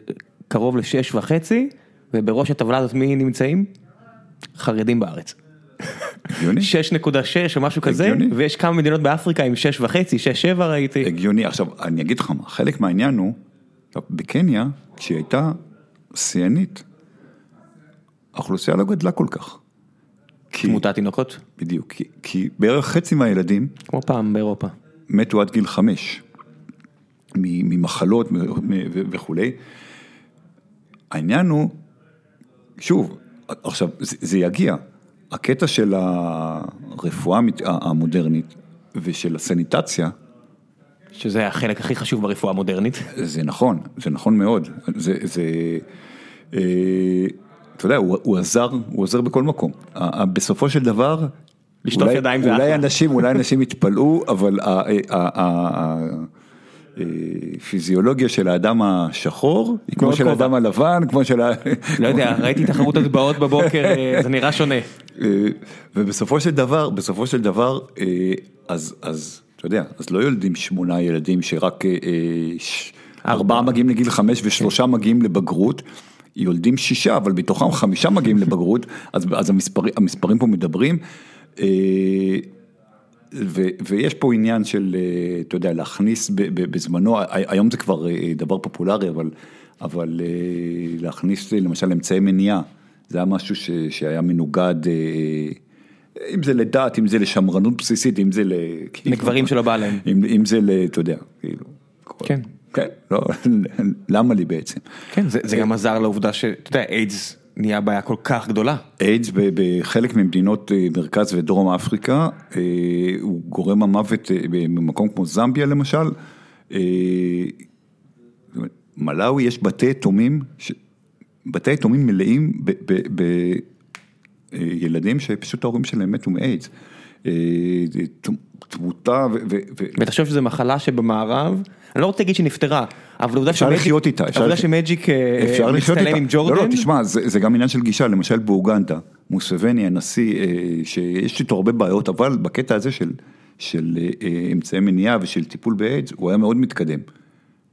קרוב לשש וחצי, ובראש הטבלה הזאת מי נמצאים? חרדים בארץ. הגיוני? 6.6 או משהו כזה, הגיוני. ויש כמה מדינות באפריקה עם שש וחצי, שש שבע ראיתי. הגיוני. עכשיו, אני אגיד לך מה, חלק מהעניין הוא, בקניה, כשהיא הייתה שיאנית, האוכלוסייה לא גדלה כל כך. כי, תמותת תינוקות, בדיוק, כי, כי בערך חצי מהילדים כמו פעם באירופה. מתו עד גיל חמש, ממחלות וכולי. העניין הוא, שוב, עכשיו, זה, זה יגיע. הקטע של הרפואה המודרנית ושל הסניטציה, שזה החלק הכי חשוב ברפואה המודרנית. זה נכון, זה נכון מאוד. זה, זה, אה, אתה יודע, הוא, הוא עזר, הוא עוזר בכל מקום. בסופו של דבר, לשטוף אולי, ידיים זה אולי. אנשים, אולי אנשים יתפלאו, אבל הפיזיולוגיה של האדם השחור, היא כמו של. האדם הלבן, כמו של ה... לא יודע, ראיתי תחרות הטבעות בבוקר, אה, זה נראה שונה. אה, ובסופו של דבר, בסופו של דבר, אה, אז, אז, אתה יודע, אז לא יולדים שמונה ילדים שרק אה, אה, ארבעה מגיעים לגיל חמש ושלושה מגיעים לבגרות. יולדים שישה, אבל בתוכם חמישה מגיעים לבגרות, אז, אז המספרים, המספרים פה מדברים. אה, ו, ויש פה עניין של, אה, אתה יודע, להכניס ב, ב, בזמנו, היום זה כבר אה, דבר פופולרי, אבל, אבל להכניס למשל אמצעי מניעה, זה היה משהו ש, שהיה מנוגד, אם זה לדת, אם זה לשמרנות בסיסית, אם זה ל... כאילו, לגברים שלא בא להם. אם, אם זה ל... אתה יודע, כאילו. כן. כן, לא, למה לי בעצם? כן, זה, זה גם עזר לעובדה שאתה יודע, איידס נהיה בעיה כל כך גדולה. איידס בחלק ממדינות אה, מרכז ודרום אפריקה, אה, הוא גורם המוות אה, במקום כמו זמביה למשל. מלאווי יש בתי יתומים, בתי יתומים מלאים בילדים שפשוט ההורים שלהם מתו מאיידס. תמותה ו... ותחשוב שזו מחלה שבמערב, אני לא רוצה להגיד שנפטרה, אבל עובדה אפשר לחיות איתה, שמג'יק מצטלם עם ג'ורדן. לא, לא, תשמע, זה גם עניין של גישה, למשל באוגנדה, מוסווני הנשיא, אה, שיש איתו הרבה בעיות, אבל בקטע הזה של אה, אמצעי מניעה ושל טיפול באיידס, הוא היה מאוד מתקדם.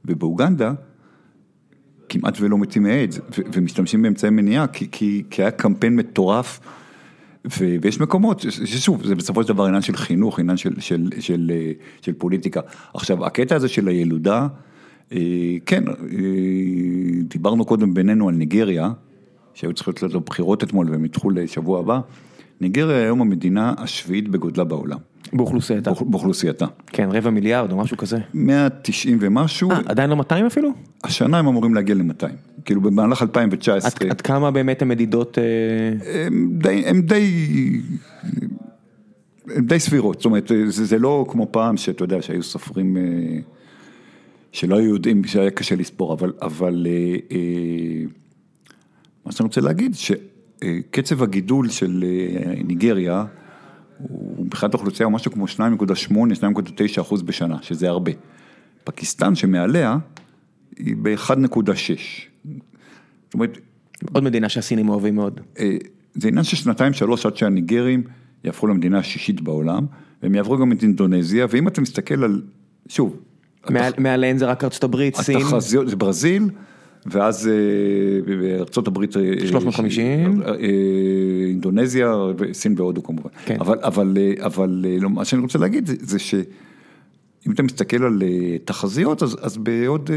ובאוגנדה, כמעט ולא מתים מאיידס, ומשתמשים באמצעי מניעה, כי היה קמפיין מטורף. ויש מקומות, ששוב, זה בסופו של דבר עניין של חינוך, עניין של, של, של, של פוליטיקה. עכשיו, הקטע הזה של הילודה, אה, כן, אה, דיברנו קודם בינינו על ניגריה, שהיו צריכות להיות לו בחירות אתמול והם ידחו לשבוע הבא. ניגריה היום המדינה השביעית בגודלה בעולם. באוכלוסייתה. באוכלוסייתה. כן, רבע מיליארד או משהו כזה. 190 ומשהו. אה, עדיין לא 200 אפילו? השנה הם אמורים להגיע ל-200. כאילו במהלך 2019. עד, עד כמה באמת המדידות... אה, הם די, הם די, הם די סבירות, זאת אומרת, זה, זה לא כמו פעם שאתה יודע שהיו סופרים אה, שלא היו יודעים שהיה קשה לספור, אבל, אבל מה שאני רוצה להגיד, שקצב הגידול של ניגריה, הוא מבחינת האוכלוסייה הוא משהו כמו 2.8-2.9 אחוז בשנה, שזה הרבה. פקיסטן שמעליה היא ב-1.6. זאת אומרת... עוד מדינה שהסינים אוהבים מאוד. אה, זה עניין של שנתיים שלוש עד שהניגרים יהפכו למדינה השישית בעולם, והם יעברו גם את אינדונזיה, ואם אתה מסתכל על, שוב. מעליהן זה רק ארצות הברית, סין. התחזיות, זה ברזיל. ואז בארצות הברית, 350, אינדונזיה, סין והודו כמובן, כן. אבל, אבל, אבל לא, מה שאני רוצה להגיד זה, זה שאם אתה מסתכל על תחזיות, אז, אז בעוד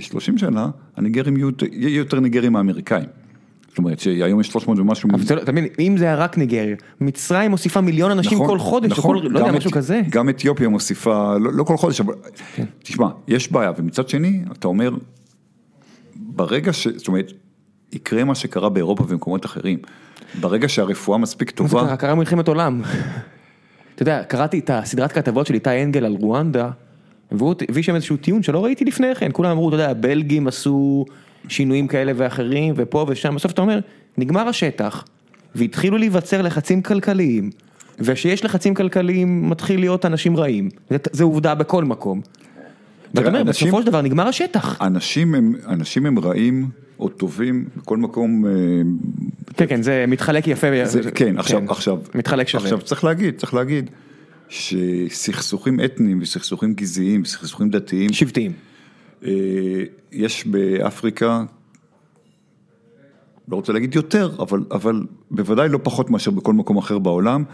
30 שנה הניגרים יהיו, יהיו יותר ניגרים מהאמריקאים. זאת אומרת שהיום יש 300 ומשהו. אבל אתה מבין, אם זה היה רק ניגריה, מצרים מוסיפה מיליון אנשים נכון, כל חודש, נכון, או כל, לא יודע, משהו כזה. גם אתיופיה מוסיפה, לא, לא כל חודש, אבל כן. תשמע, יש בעיה, ומצד שני, אתה אומר, ברגע ש... זאת אומרת, יקרה מה שקרה באירופה ובמקומות אחרים, ברגע שהרפואה מספיק טובה... מה זה קרה? מלחמת עולם. אתה יודע, קראתי את הסדרת כתבות של איתי אנגל על רואנדה, והוא הביא שם איזשהו טיעון שלא ראיתי לפני כן, כולם אמרו, אתה יודע, הבלגים עשו שינויים כאלה ואחרים, ופה ושם, בסוף אתה אומר, נגמר השטח, והתחילו להיווצר לחצים כלכליים, וכשיש לחצים כלכליים מתחיל להיות אנשים רעים, זה עובדה בכל מקום. ואתה אומר, בסופו של דבר נגמר השטח. אנשים הם, אנשים הם רעים או טובים בכל מקום. אה, כן, כן, זה מתחלק יפה. זה, כן, כן, עכשיו, עכשיו, מתחלק שווה. עכשיו צריך להגיד, צריך להגיד, שסכסוכים אתניים וסכסוכים גזעיים וסכסוכים דתיים. שבטיים. אה, יש באפריקה, לא רוצה להגיד יותר, אבל, אבל בוודאי לא פחות מאשר בכל מקום אחר בעולם.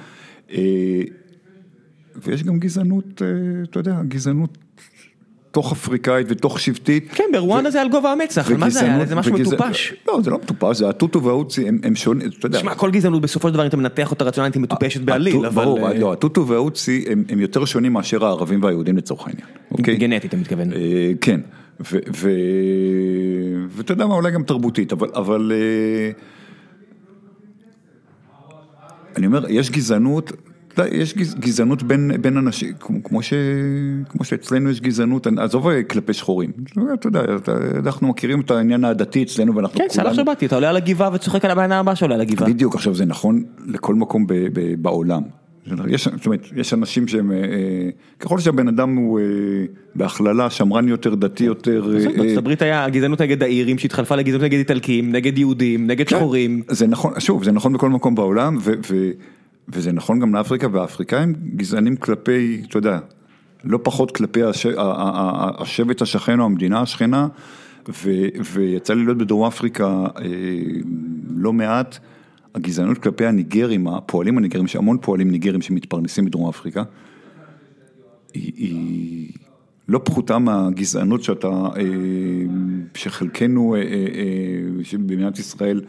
אה, ויש גם גזענות, אתה יודע, גזענות תוך אפריקאית ותוך שבטית. כן, ברואנדה זה על גובה המצח, מה זה היה? זה משהו מטופש. לא, זה לא מטופש, זה הטוטו והאוצי, הם שונים, אתה יודע. תשמע, כל גזענות בסופו של דבר, אם אתה מנתח אותה רציונלית, היא מטופשת בעליל, אבל... ברור, לא, הטוטו והאוצי הם יותר שונים מאשר הערבים והיהודים לצורך העניין. אוקיי? גנטית, אתה מתכוון. אה, כן, ואתה יודע מה, אולי גם תרבותית, אבל... אה, אני אומר, יש גזענות, יש גזענות בין, בין אנשים, כמו, ש, כמו שאצלנו יש גזענות, עזוב כלפי שחורים, אתה יודע, אנחנו מכירים את העניין העדתי אצלנו ואנחנו כן, סלח שבאתי, אתה עולה על הגבעה וצוחק על הבן הבא שעולה על הגבעה. בדיוק, עכשיו זה נכון לכל מקום ב, ב, בעולם. יש, זאת אומרת, יש אנשים שהם, אה, אה, ככל שהבן אדם הוא אה, בהכללה שמרן יותר, דתי יותר. בארצות הברית היה גזענות נגד האירים שהתחלפה לגזענות נגד איטלקים, נגד יהודים, נגד כן, שחורים. זה נכון, שוב, זה נכון בכל מקום בעולם, ו... וזה נכון גם לאפריקה, והאפריקאים גזענים כלפי, אתה יודע, לא פחות כלפי הש... השבט השכן או המדינה השכנה, ו... ויצא לי להיות בדרום אפריקה אה, לא מעט, הגזענות כלפי הניגרים, הפועלים הניגרים, יש המון פועלים ניגרים שמתפרנסים בדרום אפריקה, היא, לא פחותה מהגזענות שאתה, אה, שחלקנו, אה, שבמדינת ישראל,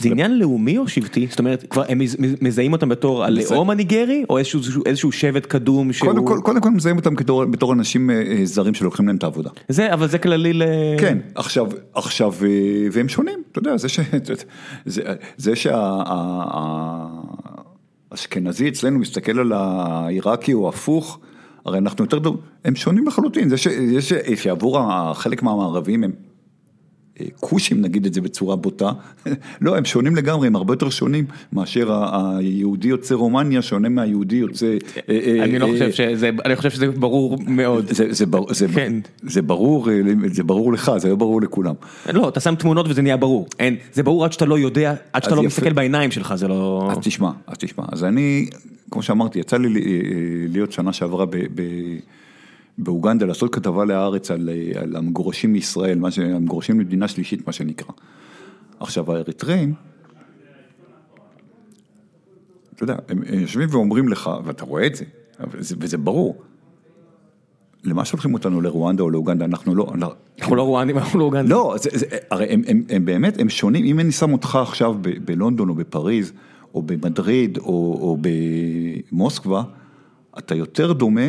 זה עניין לאומי או שבטי? זאת אומרת, כבר הם מז- מזהים אותם בתור הלאום הניגרי, או איזשהו- איזשהו שבט קדום שהוא... קודם כל, קודם כל מזהים אותם בתור, בתור אנשים אה, אה, זרים שלוקחים להם את העבודה. זה, אבל זה כללי ל... כן, עכשיו, עכשיו, אה, והם שונים, אתה יודע, זה ש... זה, זה שהאשכנזי אצלנו מסתכל על העיראקי או הפוך, הרי אנחנו יותר דומים, הם שונים לחלוטין, זה ש, זה שעבור החלק מהמערבים הם כושים נגיד את זה בצורה בוטה, לא, הם שונים לגמרי, הם הרבה יותר שונים מאשר היהודי יוצא רומניה, שונה מהיהודי יוצא... אה, אה, אני לא אה, חושב שזה, אני חושב שזה ברור מאוד. זה, כן. ברור, זה ברור לך, זה לא ברור לכולם. לא, אתה שם תמונות וזה נהיה ברור. אין, זה ברור עד שאתה לא יודע, עד שאתה לא. מסתכל בעיניים שלך, זה לא... אז תשמע, אז תשמע, אז אני, כמו שאמרתי, יצא לי להיות שנה שעברה ב, באוגנדה, לעשות כתבה להארץ על, אה, על המגורשים מישראל, מה ש- המגורשים למדינה שלישית, מה שנקרא. עכשיו, האריתראים, אתה יודע, הם הם יושבים ואומרים לך, ואתה רואה את זה, אבל זה- וזה ברור, למה שולחים אותנו לרואנדה או לאוגנדה, אנחנו לא, לא- אנחנו לא רואנדים, אנחנו לא אוגנדים. לא, זה, זה, הרי הם, הם, הם באמת, הם שונים, אם אני שם אותך עכשיו ב, בלונדון או בפריז, או במדריד, או, או במוסקבה, אתה יותר דומה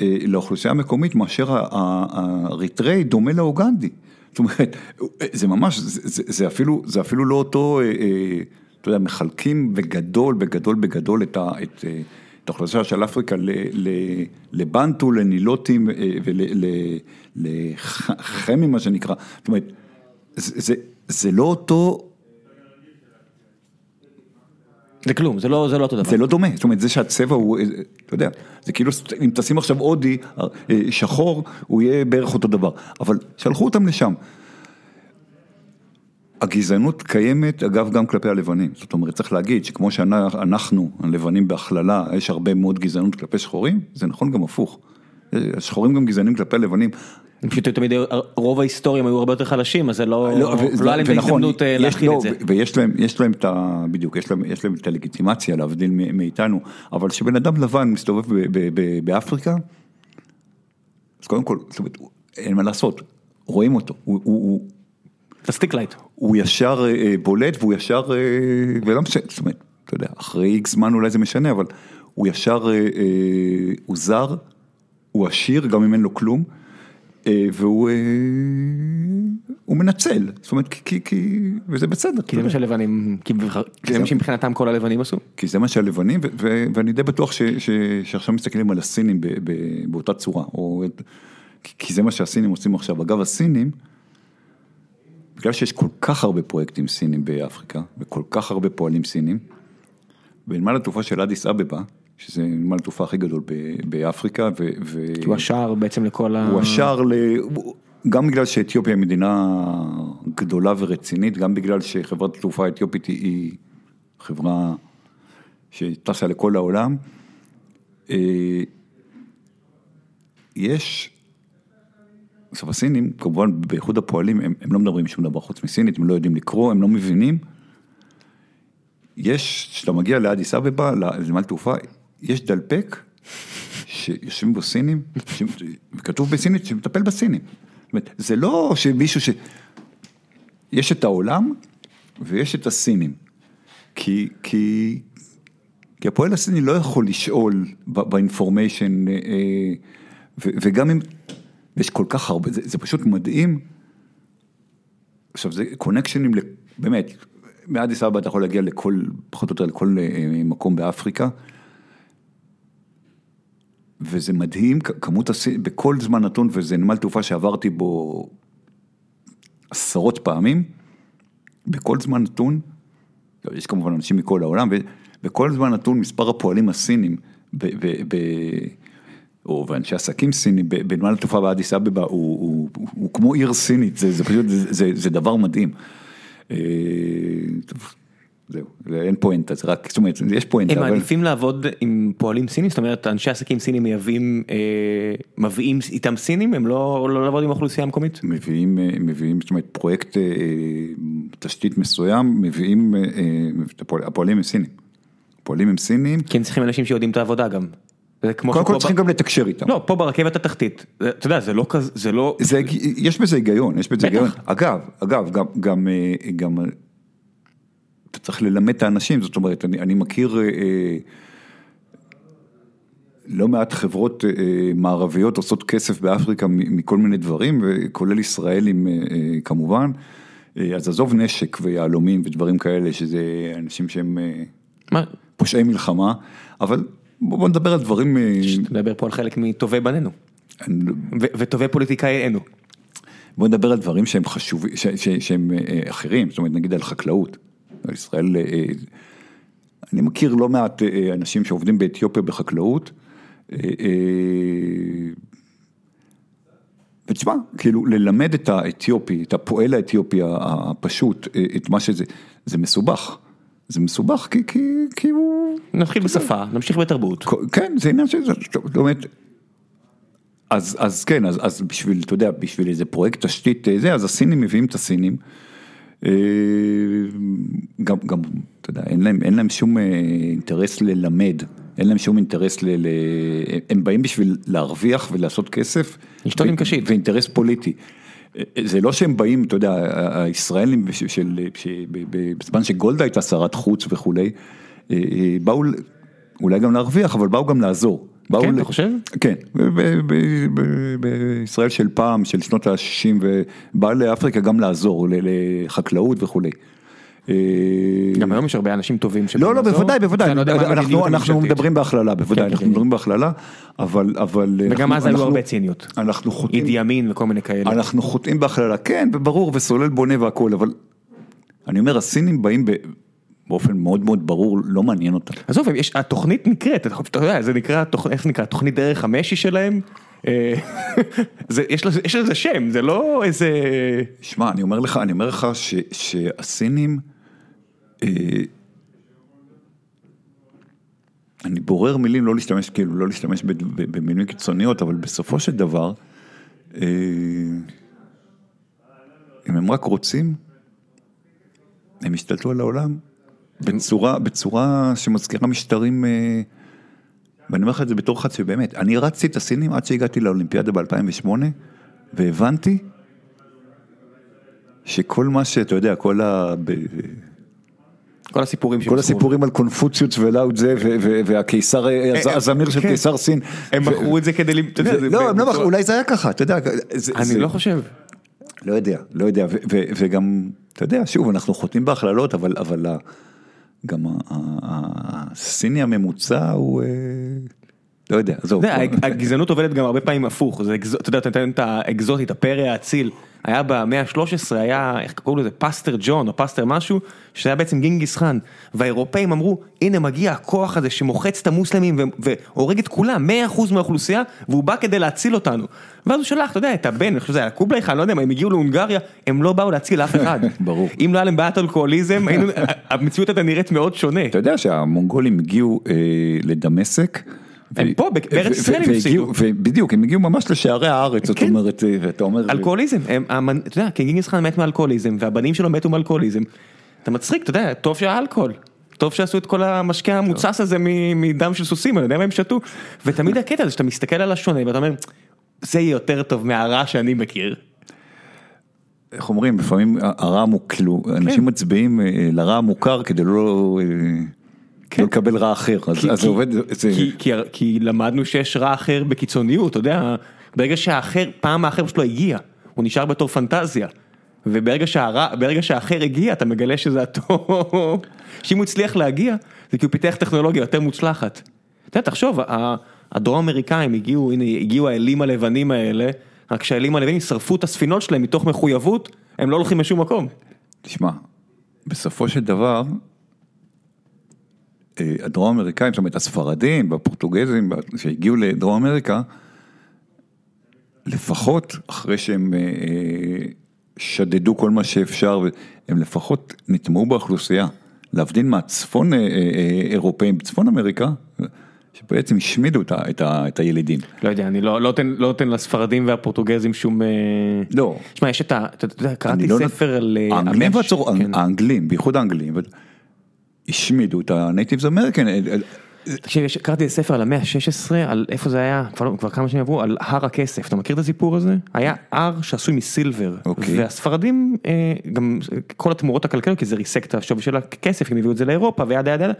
לאוכלוסייה המקומית מאשר האריתראי דומה לאוגנדי. זאת אומרת, זה ממש, זה, זה, זה, אפילו, זה אפילו לא אותו, אה, אה, אתה יודע, מחלקים בגדול, בגדול, בגדול את, ה, את, אה, את האוכלוסייה של אפריקה ל- ל- לבנטו, לנילוטים ולחמים, מה שנקרא. זאת אומרת, זה, זה, זה לא אותו... זה כלום, זה לא זה לא אותו דבר. זה לא דומה, זאת אומרת, זה שהצבע הוא, אה, אתה יודע, זה כאילו, אם תשים עכשיו הודי אה, שחור, הוא יהיה בערך אותו דבר, אבל שלחו אותם לשם. הגזענות קיימת, אגב, גם כלפי הלבנים. זאת אומרת, צריך להגיד שכמו שאנחנו, הלבנים בהכללה, יש הרבה מאוד גזענות כלפי שחורים, זה נכון גם הפוך. אה, השחורים גם גזענים כלפי הלבנים. הם פשוט תמיד, היו- רוב ההיסטוריה הם היו הרבה יותר חלשים, אז זה לא, ו- לא היה להם את ההזדמנות אה, להכיל לא, את זה. ויש להם, יש להם את ה... בדיוק, יש להם, יש להם את הלגיטימציה להבדיל מאיתנו, אבל כשבן אדם לבן מסתובב ב- ב- ב- באפריקה, אז קודם כל, זאת אומרת, אין מה לעשות, רואים אותו, הוא, הוא, הוא, אתה stick light. הוא ישר אה, בולט והוא ישר, אה, ולא משנה, זאת אומרת, אתה יודע, אחרי איקס זמן אולי זה משנה, אבל הוא ישר, אה, אה, הוא זר, הוא עשיר, גם אם אין לו כלום, אה, והוא אה, מנצל, זאת אומרת, כי, כי, וזה בסדר, כי זה מה שהלבנים, כי זה מה שמבחינתם כל הלבנים עשו. כי זה מה שהלבנים, ואני די בטוח ש- ש- שעכשיו מסתכלים על הסינים ב- ב- באותה צורה, או, כי- כי זה מה שהסינים עושים עכשיו. אגב, הסינים, בגלל שיש כל כך הרבה פרויקטים סינים באפריקה, וכל כך הרבה פועלים סינים, בנמל התעופה של אדיס אבבה, שזה נמל התעופה הכי גדול ב- באפריקה, ו... כי הוא השער בעצם לכל ה... הוא השער, ל... גם בגלל שאתיופיה היא מדינה גדולה ורצינית, גם בגלל שחברת התעופה האתיופית היא, חברה שטסה לכל העולם. אה, יש, עכשיו הסינים, כמובן באיחוד הפועלים, הם, הם לא מדברים שום דבר חוץ מסינית, הם לא יודעים לקרוא, הם לא מבינים. יש, כשאתה מגיע לאדיס אבבה, לנמל תעופה, יש דלפק שיושבים בו סינים, וכתוב בסינית שמטפל בסינים. זאת אומרת, זה לא שמישהו ש... יש את העולם ויש את הסינים. כי, כי, כי הפועל הסיני לא יכול לשאול באינפורמיישן, וגם אם, יש כל כך הרבה, זה, זה פשוט מדהים. עכשיו זה קונקשנים, באמת, מאדיס אבא אתה יכול להגיע לכל, פחות או יותר לכל אה, מקום באפריקה. וזה מדהים, כמות הסין, בכל זמן נתון, וזה נמל תעופה שעברתי בו עשרות פעמים, בכל זמן נתון, לא, יש כמובן אנשים מכל העולם, ובכל זמן נתון מספר הפועלים הסינים, ב, ב, ב, או ואנשי עסקים סינים, בנמל התעופה באדיס אבבה, הוא, הוא, הוא, הוא כמו עיר סינית, זה, זה פשוט, זה, זה, זה דבר מדהים. אה, זהו, אין פואנטה, זה רק, זאת אומרת, יש פואנטה, הם אבל... מעדיפים לעבוד עם פועלים סינים? זאת אומרת, אנשי עסקים סינים מייבאים, אה, מביאים איתם סינים? הם לא לא לעבוד עם האוכלוסייה המקומית? מביאים, אה, מביאים, זאת אומרת, פרויקט אה, תשתית מסוים, מביאים, אה, אה, הפועל- הפועלים הם סינים. הפועלים פועלים עם סינים, כי הם צריכים אנשים שיודעים את העבודה גם. קודם כל שפה צריכים ב- גם לתקשר איתם. לא, פה ברכבת התחתית, אתה יודע, זה לא כזה, זה לא, זה, יש בזה היגיון, יש בזה בטח. היגיון. אגב, אגב, גם, גם, אה, גם, אתה צריך ללמד את האנשים, זאת אומרת, אני, אני מכיר אה, אה, לא מעט חברות אה, מערביות עושות כסף באפריקה מכל מיני דברים, וכולל ישראלים אה, אה, כמובן. אה, אז עזוב נשק ויהלומים ודברים כאלה, שזה אנשים שהם אה, מה, פושעי מלחמה, אבל בוא, בוא נדבר על דברים, אה, נדבר פה על חלק מטובי בנינו, אני לא- וטובי פוליטיקאינו. בוא נדבר על דברים שהם חשובים, שהם אה, אחרים, זאת אומרת נגיד על חקלאות. ישראל, אה, אה, אני מכיר לא מעט אה, אנשים שעובדים באתיופיה בחקלאות, ותשמע, כאילו ללמד את האתיופי, את הפועל האתיופי הפשוט, את מה שזה, זה מסובך. זה מסובך כי, כי, כי הוא... נתחיל בשפה, נמשיך בתרבות. כן, זה עניין של... זאת אומרת, אז, אז כן, אז, אז בשביל, אתה יודע, בשביל איזה פרויקט תשתית זה, אז הסינים מביאים את הסינים. אה, גם, גם, אתה יודע, אין להם, אין להם שום אה, אינטרס ללמד, אין להם שום אינטרס ל... ל הם באים בשביל להרוויח ולעשות כסף. לשתות עם קשית. ואינטרס פוליטי. אה, זה לא שהם באים, אתה יודע, הישראלים של, של, ש- ב- ב- בזמן שגולדה הייתה שרת חוץ וכולי, באו אולי גם להרוויח, אבל באו גם לעזור. באו כן, ל- אתה חושב? כן, בישראל של פעם, של שנות ה-60, ובא לאפריקה גם לעזור, לחקלאות וכולי. אה, גם היום יש הרבה אנשים טובים שבאים לא, לא. בוודאי, בוודאי, לא אנחנו. מדברים בהכללה, בוודאי, כן, אנחנו כן, מדברים בהכללה, אבל, אבל... וגם אז היו הרבה ציניות. אנחנו חוטאים, אידי ימין וכל מיני כאלה. אנחנו חוטאים בהכללה, כן, וברור, וסולל בונה והכל, אבל אני אומר, הסינים באים באופן מאוד מאוד ברור, לא מעניין אותם. עזוב, יש, התוכנית נקראת, אתה יודע, זה נקרא, איך זה נקרא, תוכנית דרך המשי שלהם? אה, זה- יש לזה- יש לזה שם, זה לא איזה... שמע, אני אומר לך, אני אומר לך ש, שהסינים, אה, אני בורר מילים לא להשתמש, כאילו, לא להשתמש במילים קיצוניות, אבל בסופו של דבר, אה, אם הם רק רוצים, הם ישתלטו על העולם בצורה, בצורה שמזכירה משטרים, אה, ואני אומר לך את זה בתור אחד שבאמת, אני רצתי את הסינים עד שהגעתי לאולימפיאדה ב-2008, והבנתי שכל מה שאתה יודע, כל, ה... כל הסיפורים כל. הסיפורים על קונפוציוס ולאו זה, והקיסר, הז- אה, הזמיר של כן. קיסר סין. הם מכרו את זה כדי... לא, הם לא בצורה- מכרו, אולי זה היה ככה, אתה יודע. אני לא חושב. לא יודע, לא יודע, וגם, אתה יודע, שוב, אנחנו חוטאים בהכללות, אבל, גם הסיני הממוצע הוא, אה, לא יודע, עזוב. הגזענות עובדת גם הרבה פעמים הפוך, זה אתה יודע, אתה נותן את האקזוטית, הפרא האציל, היה במאה ה-13, היה, איך קראו לזה, פסטר ג'ון או פסטר משהו, שהיה בעצם גינגיס חאן, והאירופאים אמרו, הנה מגיע הכוח הזה שמוחץ את המוסלמים והורג את כולם, 100% מהאוכלוסייה, והוא בא כדי להציל אותנו. ואז הוא שלח, אתה יודע, את הבן, אני חושב שזה היה קובלי חאן, לא יודע הם הגיעו להונגריה, הם לא באו להציל אף אחד. ברור. אם לא היה להם בעיית אלכוהוליזם, המציאות הייתה נראית מאוד שונה. אתה יודע שהמונגולים הגיעו אה, לדמשק. הם פה, בארץ ישראל הם הפסידו. בדיוק, הם הגיעו ממש לשערי הארץ, זאת כן. אומרת, אה, ואתה אומר... אלכוהוליזם, הם- המנ- אתה יודע, כי גינגיס חאן מת מאלכוהוליזם, והבנים שלו מתו מאלכוהוליזם. אתה מצחיק, אתה יודע, טוב שהיה אלכוהול. טוב שעשו את כל המשקה המוצס הזה מדם של סוסים, אני יודע מה הם שתו. ותמיד הקטע הזה שאתה מסתכל על השונה ואתה אומר, זה יהיה יותר טוב מהרע שאני מכיר. איך אומרים, לפעמים הרע מוקלו, אנשים מצביעים אה, לרע המוכר כדי לא לא לקבל רע אחר, אז כן. כי- אז זה כי- עובד, זה- כי- כי- כי למדנו שיש רע אחר בקיצוניות, אתה יודע, ברגע שהאחר, פעם האחר שלו הגיע, הוא נשאר בתור פנטזיה. וברגע שהרע, ברגע שהאחר הגיע, אתה מגלה שזה הטוב. שאם הוא הצליח להגיע, זה כי הוא פיתח טכנולוגיה יותר מוצלחת. אתה יודע, תחשוב, הדרום אמריקאים הגיעו, הנה, הגיעו האלים הלבנים האלה, רק שהאלים הלבנים שרפו את הספינות שלהם מתוך מחויבות, הם לא הולכים לשום מקום. תשמע, בסופו של דבר, הדרום אמריקאים, זאת אומרת הספרדים והפורטוגזים שהגיעו לדרום אמריקה, לפחות אחרי שהם אה, שדדו כל מה שאפשר, הם לפחות נטמעו באוכלוסייה, להבדיל מהצפון אה, אה, אירופאים, צפון אמריקה, שבעצם השמידו את, ה, את, ה, את הילידים. לא יודע, אני לא, לא, נותן, לא נותן לספרדים והפורטוגזים שום... לא. שמע, יש את ה... אתה יודע, קראתי לא ספר על... אה, האנגלים והצור... כן. האנגלים, בייחוד האנגלים. ו- השמידו את ה-Natives American. תקשיב, קראתי ספר על המאה ה-16, על איפה זה היה, כבר, לא- כבר כמה שנים עברו, על הר הכסף, אתה מכיר את הסיפור הזה? היה הר שעשוי מסילבר, אוקיי. והספרדים, אה, גם כל התמורות הכלכליות, כי זה ריסק את השווי של הכסף, הם הביאו את זה לאירופה וידה ידה ידה,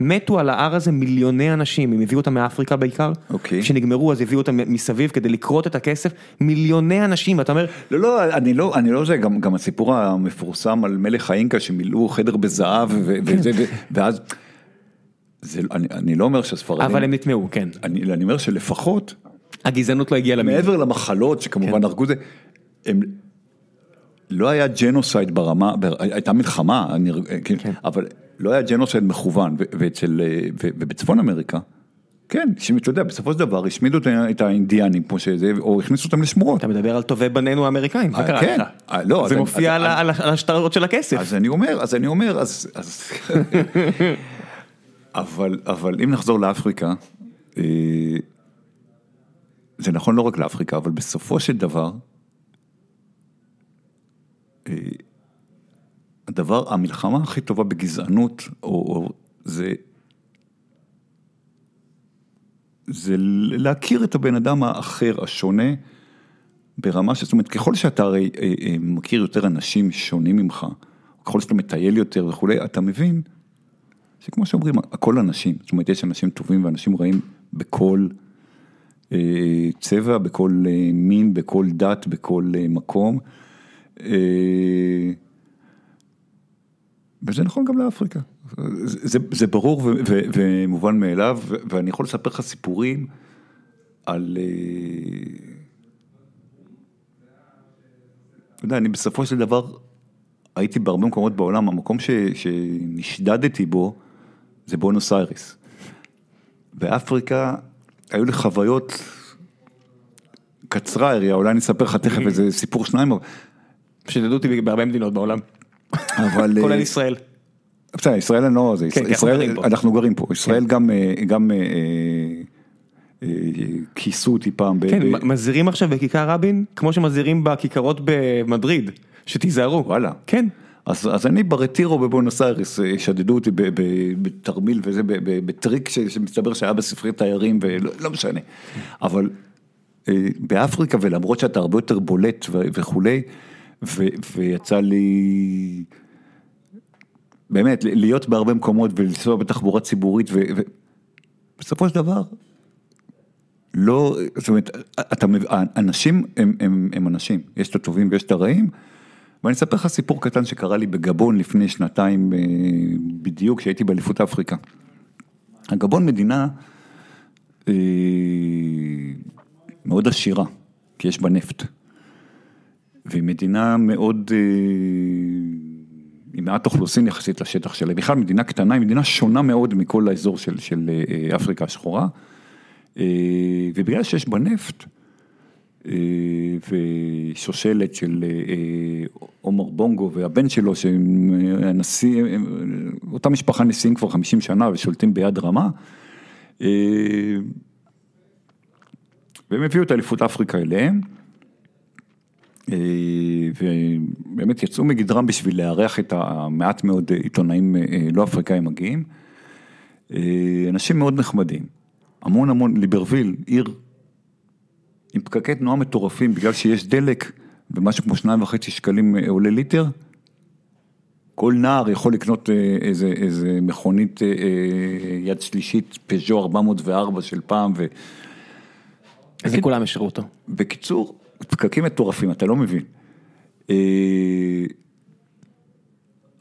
מתו על ההר הזה מיליוני אנשים, הם הביאו אותם מאפריקה בעיקר, אוקיי. כשנגמרו אז הביאו אותם מסביב כדי לכרות את הכסף, מיליוני אנשים, ואתה אומר, לא, לא, אני לא, אני לא זה, גם, גם הסיפור המפורסם על מלך האינקה שמילאו חדר בזהב ו- וזה, ואז, זה, אני, אני לא אומר שהספרדים, אבל הם נטמעו, כן, אני, אני אומר שלפחות, הגזענות לא הגיעה למדינה. מעבר למחלות שכמובן כן. הרגו זה, הם, לא היה ג'נוסייד ברמה, בר- הייתה מלחמה, אני, כן, כן. אבל לא היה ג'נוסייד מכוון, ואצל, אה, ובצפון אמריקה, כן, שאתה יודע, בסופו של דבר השמידו את האינדיאנים פה שזה, או הכניסו אותם לשמורות. אתה מדבר על טובי בנינו האמריקאים, מה אה, קרה כן. לך? אה, לא, זה אז- מופיע אז- על על השטרות של הכסף. אז אני אומר, אז אני אומר, אז, אז... אבל, אבל אם נחזור לאפריקה, אה, זה נכון לא רק לאפריקה, אבל בסופו של דבר, אה, הדבר, המלחמה הכי טובה בגזענות, או, או זה, זה להכיר את הבן אדם האחר, השונה, ברמה ש... זאת אומרת, ככל שאתה הרי אה, מכיר יותר אנשים שונים ממך, ככל שאתה מטייל יותר וכולי, אתה מבין שכמו שאומרים, הכל אנשים. זאת אומרת, יש אנשים טובים ואנשים רעים בכל אה, צבע, בכל אה, מין, בכל דת, בכל אה, מקום. אה, וזה נכון גם לאפריקה. זה, זה, זה ברור ו, ו, ומובן מאליו, ו- ואני יכול לספר לך סיפורים על... אה, אתה יודע, אני בסופו של דבר הייתי בהרבה מקומות בעולם, המקום ש, שנשדדתי בו זה בונוס איירס. באפריקה היו לי חוויות קצרה היריעה, אולי אני אספר לך תכף איזה סיפור שניים, אבל- שתדעו אותי בהרבה מדינות בעולם, אבל... כולל אה, ישראל. בסדר, ישראל אני לא, זה, כן, ישראל. אנחנו גרים פה, ישראל גם, אה, גם אה, אה, כיסו אותי פעם, כן, ב- מזהירים עכשיו בכיכר רבין, כמו שמזהירים בכיכרות במדריד, שתיזהרו. וואלה. כן. אז, אז אני ברטירו בבונוס איירס, אה, שדדו אותי בתרמיל וזה, בטריק שמסתבר שהיה בספרי תיירים ולא לא משנה. אבל אה, באפריקה, ולמרות שאתה הרבה יותר בולט ו- וכולי, ו- ויצא לי באמת להיות בהרבה מקומות ולנסוע בתחבורה ציבורית, ובסופו של דבר, לא, זאת אומרת, אתה, אנשים הם, הם, הם אנשים, יש את הטובים ויש את הרעים. ואני אספר לך סיפור קטן שקרה לי בגבון לפני שנתיים אה, בדיוק, כשהייתי באליפות אפריקה. הגבון מדינה אה, מאוד עשירה, כי יש בה נפט. והיא מדינה מאוד, אה, עם מעט אוכלוסין יחסית לשטח שלה. בכלל מדינה קטנה, היא מדינה שונה מאוד מכל האזור של, של אפריקה השחורה. ובגלל שיש בה נפט, ושושלת של אה, עומר בונגו והבן שלו, שהם אה, הנשיא, אותה משפחה נשיאים כבר 50 שנה ושולטים ביד רמה. אה, והם הביאו את אליפות אפריקה אליהם. אה, ובאמת יצאו מגדרם בשביל לארח את המעט מאוד עיתונאים אה, לא אפריקאים מגיעים. אה, אנשים מאוד נחמדים, המון המון, ליברוויל, עיר עם פקקי תנועה מטורפים בגלל שיש דלק ומשהו כמו שניים וחצי שקלים אה, עולה ליטר. כל נער יכול לקנות אה, איזה, איזה מכונית אה, יד שלישית, פז'ו 404 של פעם, ו... לכולם יש אותו. בקיצור, פקקים מטורפים, אתה לא מבין.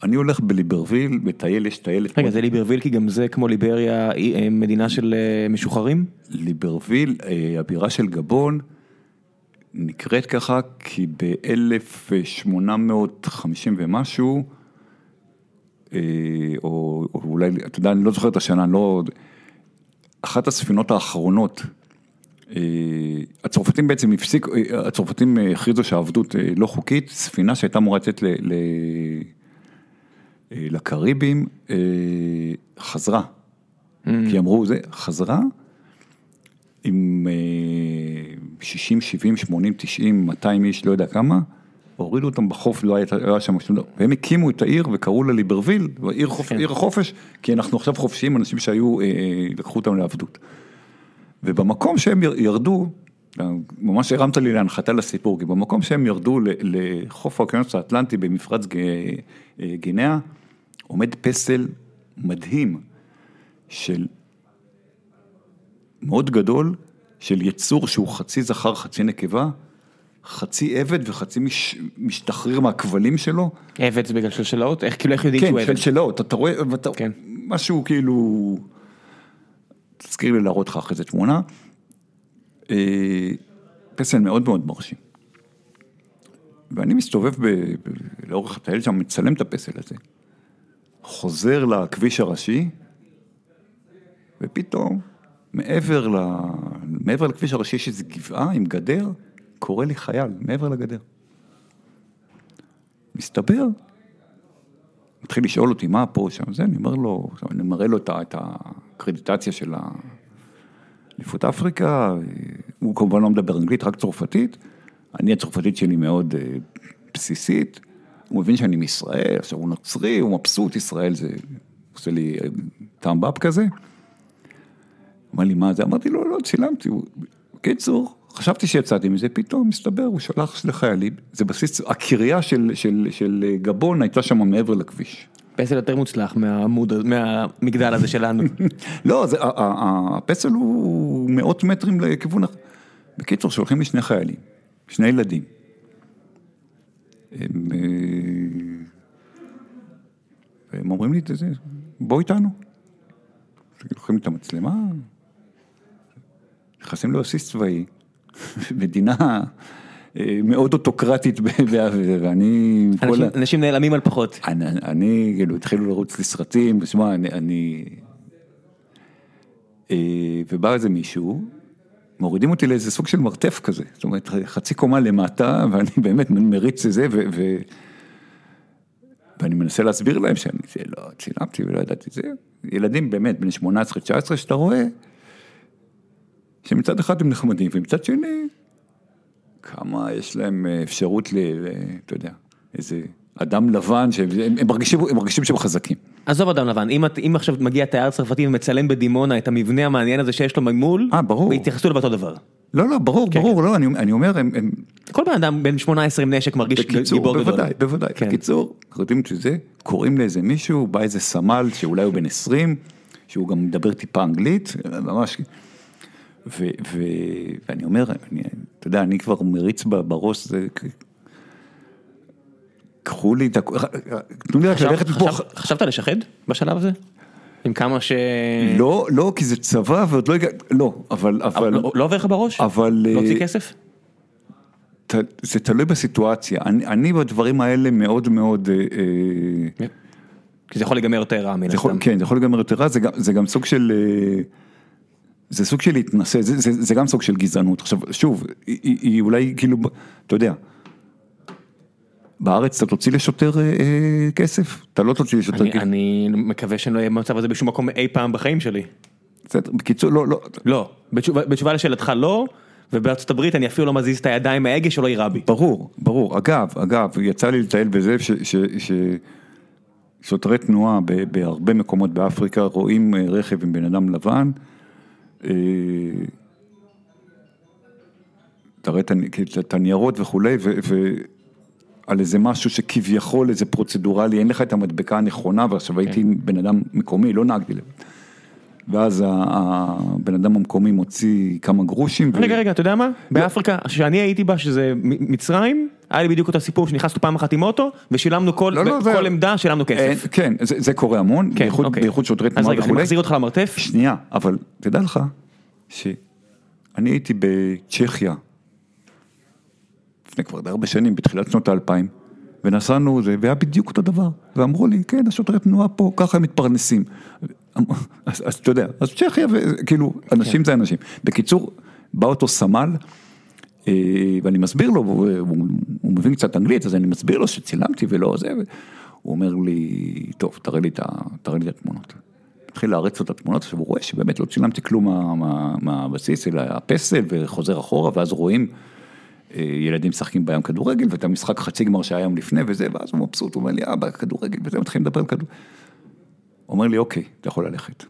אה, אני הולך בליברוויל, מטייל, יש טיילת. רגע, זה ליברוויל כי גם זה כמו ליבריה, היא, אה, מדינה של אה, משוחררים? ליברוויל, אה, הבירה של גבון, נקראת ככה כי ב-1850 ומשהו, אה, או, או אולי, אתה יודע, אני לא זוכר את השנה, אני לא... אחת הספינות האחרונות, אה, הצרפתים בעצם הפסיקו, אה, הצרפתים אה, הכריזו שהעבדות אה, לא חוקית, ספינה שהייתה אמורה לצאת ל... אה, לקריבים, אה, חזרה. כי אמרו, זה, חזרה עם אה, 60, 70, 80, 90, 200 איש, לא יודע כמה, הורידו אותם בחוף, לא היה, לא היה שם שום דבר, והם הקימו את העיר וקראו לה ליברוויל, עיר, חופ, כן. עיר החופש, כי אנחנו עכשיו חופשיים, אנשים שהיו, אה, לקחו אותם לעבדות. ובמקום שהם יר- ירדו, ממש הרמת לי להנחתה לסיפור, כי במקום שהם ירדו לחוף האוקיינוס האטלנטי במפרץ אה, גינאה, עומד פסל מדהים של מאוד גדול, של יצור שהוא חצי זכר, חצי נקבה, חצי עבד וחצי מש, משתחרר מהכבלים שלו. עבד זה בגלל שלשלאות? איך כאילו איך יודעים כן, שהוא עבד? שלשלאות, אתה רואה, ואתה, כן. משהו כאילו, תזכיר לי להראות לך אחרי זה תמונה. אה, פסל מאוד מאוד מרשים. ואני מסתובב ב, ב, לאורך הטייל שם, מצלם את הפסל הזה. חוזר לכביש הראשי, ופתאום, מעבר, ל, מעבר לכביש הראשי יש איזו גבעה עם גדר, קורא לי חייל, מעבר לגדר. מסתבר מתחיל לשאול אותי מה פה, שם זה, אני אומר לו, אני מראה לו את הקרדיטציה של אליפות אפריקה, הוא כמובן לא מדבר אנגלית, רק צרפתית, אני הצרפתית שלי מאוד אה, בסיסית, הוא מבין שאני מישראל, עכשיו הוא נוצרי, הוא מבסוט, ישראל זה עושה לי אה, טעם באפ כזה. אמר לי, מה זה? אמרתי לו, לא, צילמתי. הוא- בקיצור, חשבתי שיצאתי מזה, פתאום מסתבר, הוא שלח לחיילים, זה בסיס, הקריה של, של, של גבון הייתה שם מעבר לכביש. פסל יותר מוצלח מהעמוד, מהמגדל הזה שלנו. לא, זה, הפסל הוא מאות מטרים לכיוון אחר. בקיצור, שולחים לי שני חיילים, שני ילדים. הם, אה, והם אומרים לי, "זה- בוא איתנו. לוקחים לי את המצלמה, נכנסים לבסיס צבאי, מדינה אה, מאוד אוטוקרטית, ואני... אנשים- נעלמים על פחות. אני, כאילו, התחילו לרוץ לי סרטים, ושמע, אני, אני... אה, ובא איזה מישהו, מורידים אותי לאיזה סוג של מרתף כזה, זאת אומרת, חצי קומה למטה, ואני באמת מריץ את זה, ו... ואני מנסה להסביר להם שאני לא צילמתי ולא ידעתי זה. ילדים באמת, בני 18-19, שאתה רואה, שמצד אחד הם נחמדים, ומצד שני, כמה יש להם אה, אפשרות ל... ל- אתה יודע, איזה אדם לבן, שהם הם מרגישים, הם מרגישים שהם חזקים. עזוב אדם לבן, אם, אם עכשיו מגיע תייר צרפתי ומצלם בדימונה את המבנה המעניין הזה שיש לו ממול, אה, ברור. ויתייחסו אליו באותו דבר. לא, לא, ברור, כן, ברור, לא, אני, אני אומר, הם, הם כל בן אדם בן 18 עם נשק מרגיש בקיצור, גיבור גדול. בוודאי, בוודאי, כן. בקיצור, אנחנו יודעים שזה, קוראים לאיזה מישהו, בא איזה סמל שאולי הוא בן 20, שהוא גם מדבר טיפה אנגלית, ממש, ו, ו, ואני אומר, אני, אתה יודע, אני כבר מריץ בראש, זה, קחו לי את ה... תנו לי רק ללכת מפה. חשב- חשבת לשחד בשלב הזה? עם כמה ש... לא, לא, כי זה צבא ועוד לא הגע... לא, אבל, אבל, לא לא עובר לך בראש? אבל... להוציא אה, כסף? זה תלוי בסיטואציה. אני, אני בדברים האלה מאוד מאוד... אה, אה, כי זה יכול להיגמר יותר רע מן הסתם. כן, זה יכול להיגמר יותר רע, זה גם, זה גם סוג של... זה סוג של להתנשא, זה, זה, זה גם סוג של גזענות. עכשיו, שוב, היא אולי כאילו, אתה יודע, בארץ אתה תוציא לשוטר אה, אה, כסף? אתה לא תוציא לשוטר כסף. אני מקווה שאני לא אהיה במצב הזה בשום מקום אי פעם בחיים שלי. בסדר, בקיצור, לא, לא, לא, בתשובה, בתשובה לשאלתך לא, ובארצות הברית אני אפילו לא מזיז את הידיים מההגה שלא יירה בי. ברור, ברור. אגב, אגב, יצא לי לטייל בזה ש... ש, ש שוטרי תנועה בהרבה מקומות באפריקה רואים אה, רכב עם בן אדם לבן, אה, תראה את הניירות וכולי, ועל איזה משהו שכביכול איזה פרוצדורלי, אין לך את המדבקה הנכונה, ועכשיו הייתי עם בן אדם מקומי, לא נהגתי לבד. ואז הבן אדם המקומי מוציא כמה גרושים. ו- רגע רגע אתה יודע מה? באפריקה שאני הייתי בה שזה מצרים, היה לי בדיוק אותו סיפור שנכנסנו פעם אחת עם אוטו ושילמנו כל לא, לא, זה- כל עמדה שילמנו אין, כסף. כן, זה, זה קורה המון, כן, בייחוד, אוקיי. בייחוד שוטרי אז תנועה רגע אני וכולי. מחזיר אותך למרתף. שנייה, אבל תדע לך שאני הייתי בצ'כיה לפני כבר הרבה שנים, בתחילת שנות האלפיים, ונסענו, זה, והיה בדיוק אותו דבר, ואמרו לי, כן, השוטרי תנועה פה, ככה הם מתפרנסים. אז, אז אתה יודע, אז צ'כיה, וכאילו, אנשים זה אנשים. בקיצור, בא אותו סמל, אה, ואני מסביר לו, הוא, הוא, הוא מבין קצת אנגלית, אז אני מסביר לו שצילמתי ולא זה, הוא אומר לי, טוב, תראה לי את, תראה לי את התמונות. התחיל להריץ את התמונות, עכשיו הוא רואה שבאמת לא צילמתי כלום מה- מה- מהבסיס, אלא הפסל, וחוזר אחורה, ואז רואים אה, ילדים משחקים בים כדורגל, ואת המשחק חצי גמר שהיה יום לפני וזה, ואז הוא מבסוט, הוא אומר לי, אבא, כדורגל, וזה, מתחילים לדבר על כדורגל. אומר לי, אוקיי, אתה יכול ללכת.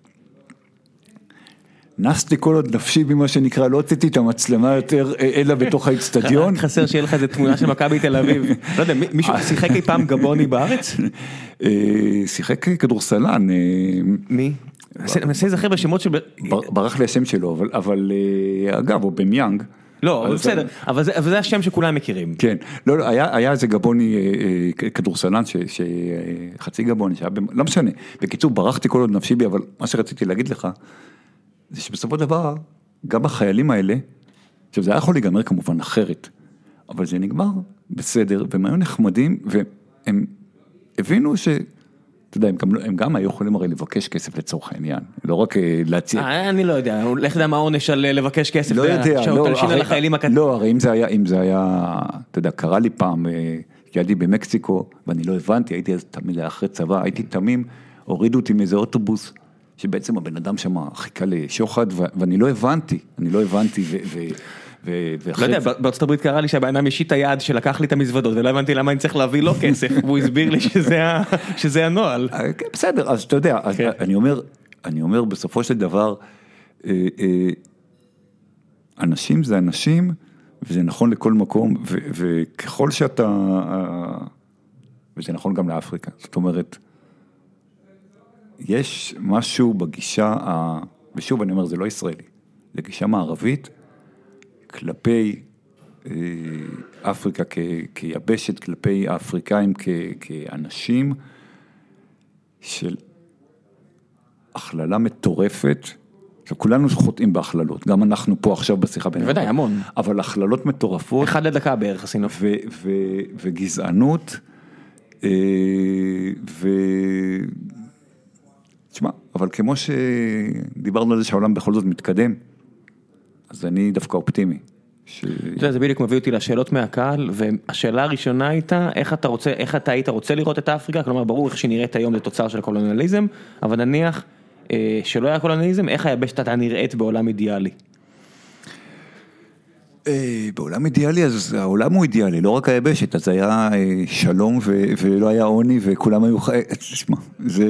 נסתי כל עוד נפשי במה שנקרא, לא הוצאתי את המצלמה יותר, אה, אלא בתוך האיצטדיון. רק חסר שיהיה לך איזה תמונה של מכבי תל אביב. לא יודע, מישהו שיחק אי פעם גבוני בארץ? אה, שיחק כדורסלן. אה, מי? מנסה להיזכר בשמות של... בר- ברח לי השם שלו, אבל, אה, אגב, הוא במיאנג. לא, בסדר, אבל זה- השם שכולם מכירים. כן, לא, לא, היה, איזה גבוני אה, אה, כדורסלן, אה, חצי גבוני, שהיה, לא משנה. בקיצור, ברחתי כל עוד נפשי בי, אבל מה שרציתי להגיד לך, זה שבסופו של דבר, גם החיילים האלה, עכשיו זה היה יכול להיגמר כמובן אחרת, אבל זה נגמר בסדר, והם היו נחמדים, והם הבינו ש... אתה יודע, הם גם, לא- הם גם היו יכולים הרי לבקש כסף לצורך העניין, לא רק אה, להציע. אה, אני לא יודע, לך יודע מה העונש על אה, לבקש כסף. לא יודע, לא, הרי-. לא, הרי אם זה היה, אם זה היה, אתה יודע, קרה לי פעם, כשהייתי במקסיקו, ואני לא הבנתי, הייתי אז תמיד אחרי צבא, הייתי תמים, הורידו אותי מאיזה אוטובוס, שבעצם הבן אדם שם חיכה לשוחד, ו- ואני לא הבנתי, אני לא הבנתי, ו... לא יודע, בארצות הברית קרה לי שהבן אדם השיט את היד שלקח לי את המזוודות ולא הבנתי למה אני צריך להביא לו כסף והוא הסביר לי שזה הנוהל. אה, כן, בסדר, אז אתה יודע, כן. אני אומר, אני אומר בסופו של דבר, אה, אה, אנשים זה אנשים, וזה נכון לכל מקום, וככל שאתה, וזה נכון גם לאפריקה, זאת אומרת, יש משהו בגישה, ה- ושוב אני אומר, זה לא ישראלי, זה גישה מערבית, כלפי אה, אפריקה כ- כיבשת, כלפי האפריקאים כ- כאנשים, של הכללה מטורפת. עכשיו, כולנו חוטאים בהכללות, גם אנחנו פה עכשיו בשיחה בינינו. בוודאי, המון. אבל הכללות מטורפות. אחד לדקה בערך עשינו. ו- ו- וגזענות, אה, ו... תשמע, אבל כמו שדיברנו על זה שהעולם בכל זאת מתקדם, אז אני דווקא אופטימי. ש... יודע, זה בדיוק מביא אותי לשאלות מהקהל, והשאלה הראשונה הייתה, איך אתה רוצה, איך אתה היית רוצה לראות את אפריקה, כלומר ברור איך שנראית היום זה תוצר של הקולוניאליזם, אבל נניח אה, שלא היה קולוניאליזם, איך היבשת הייתה נראית בעולם אידיאלי. אה, בעולם אידיאלי, אז העולם הוא אידיאלי, לא רק היבשת, אז היה אה, שלום ולא היה עוני וכולם היו חיים, תשמע, זה...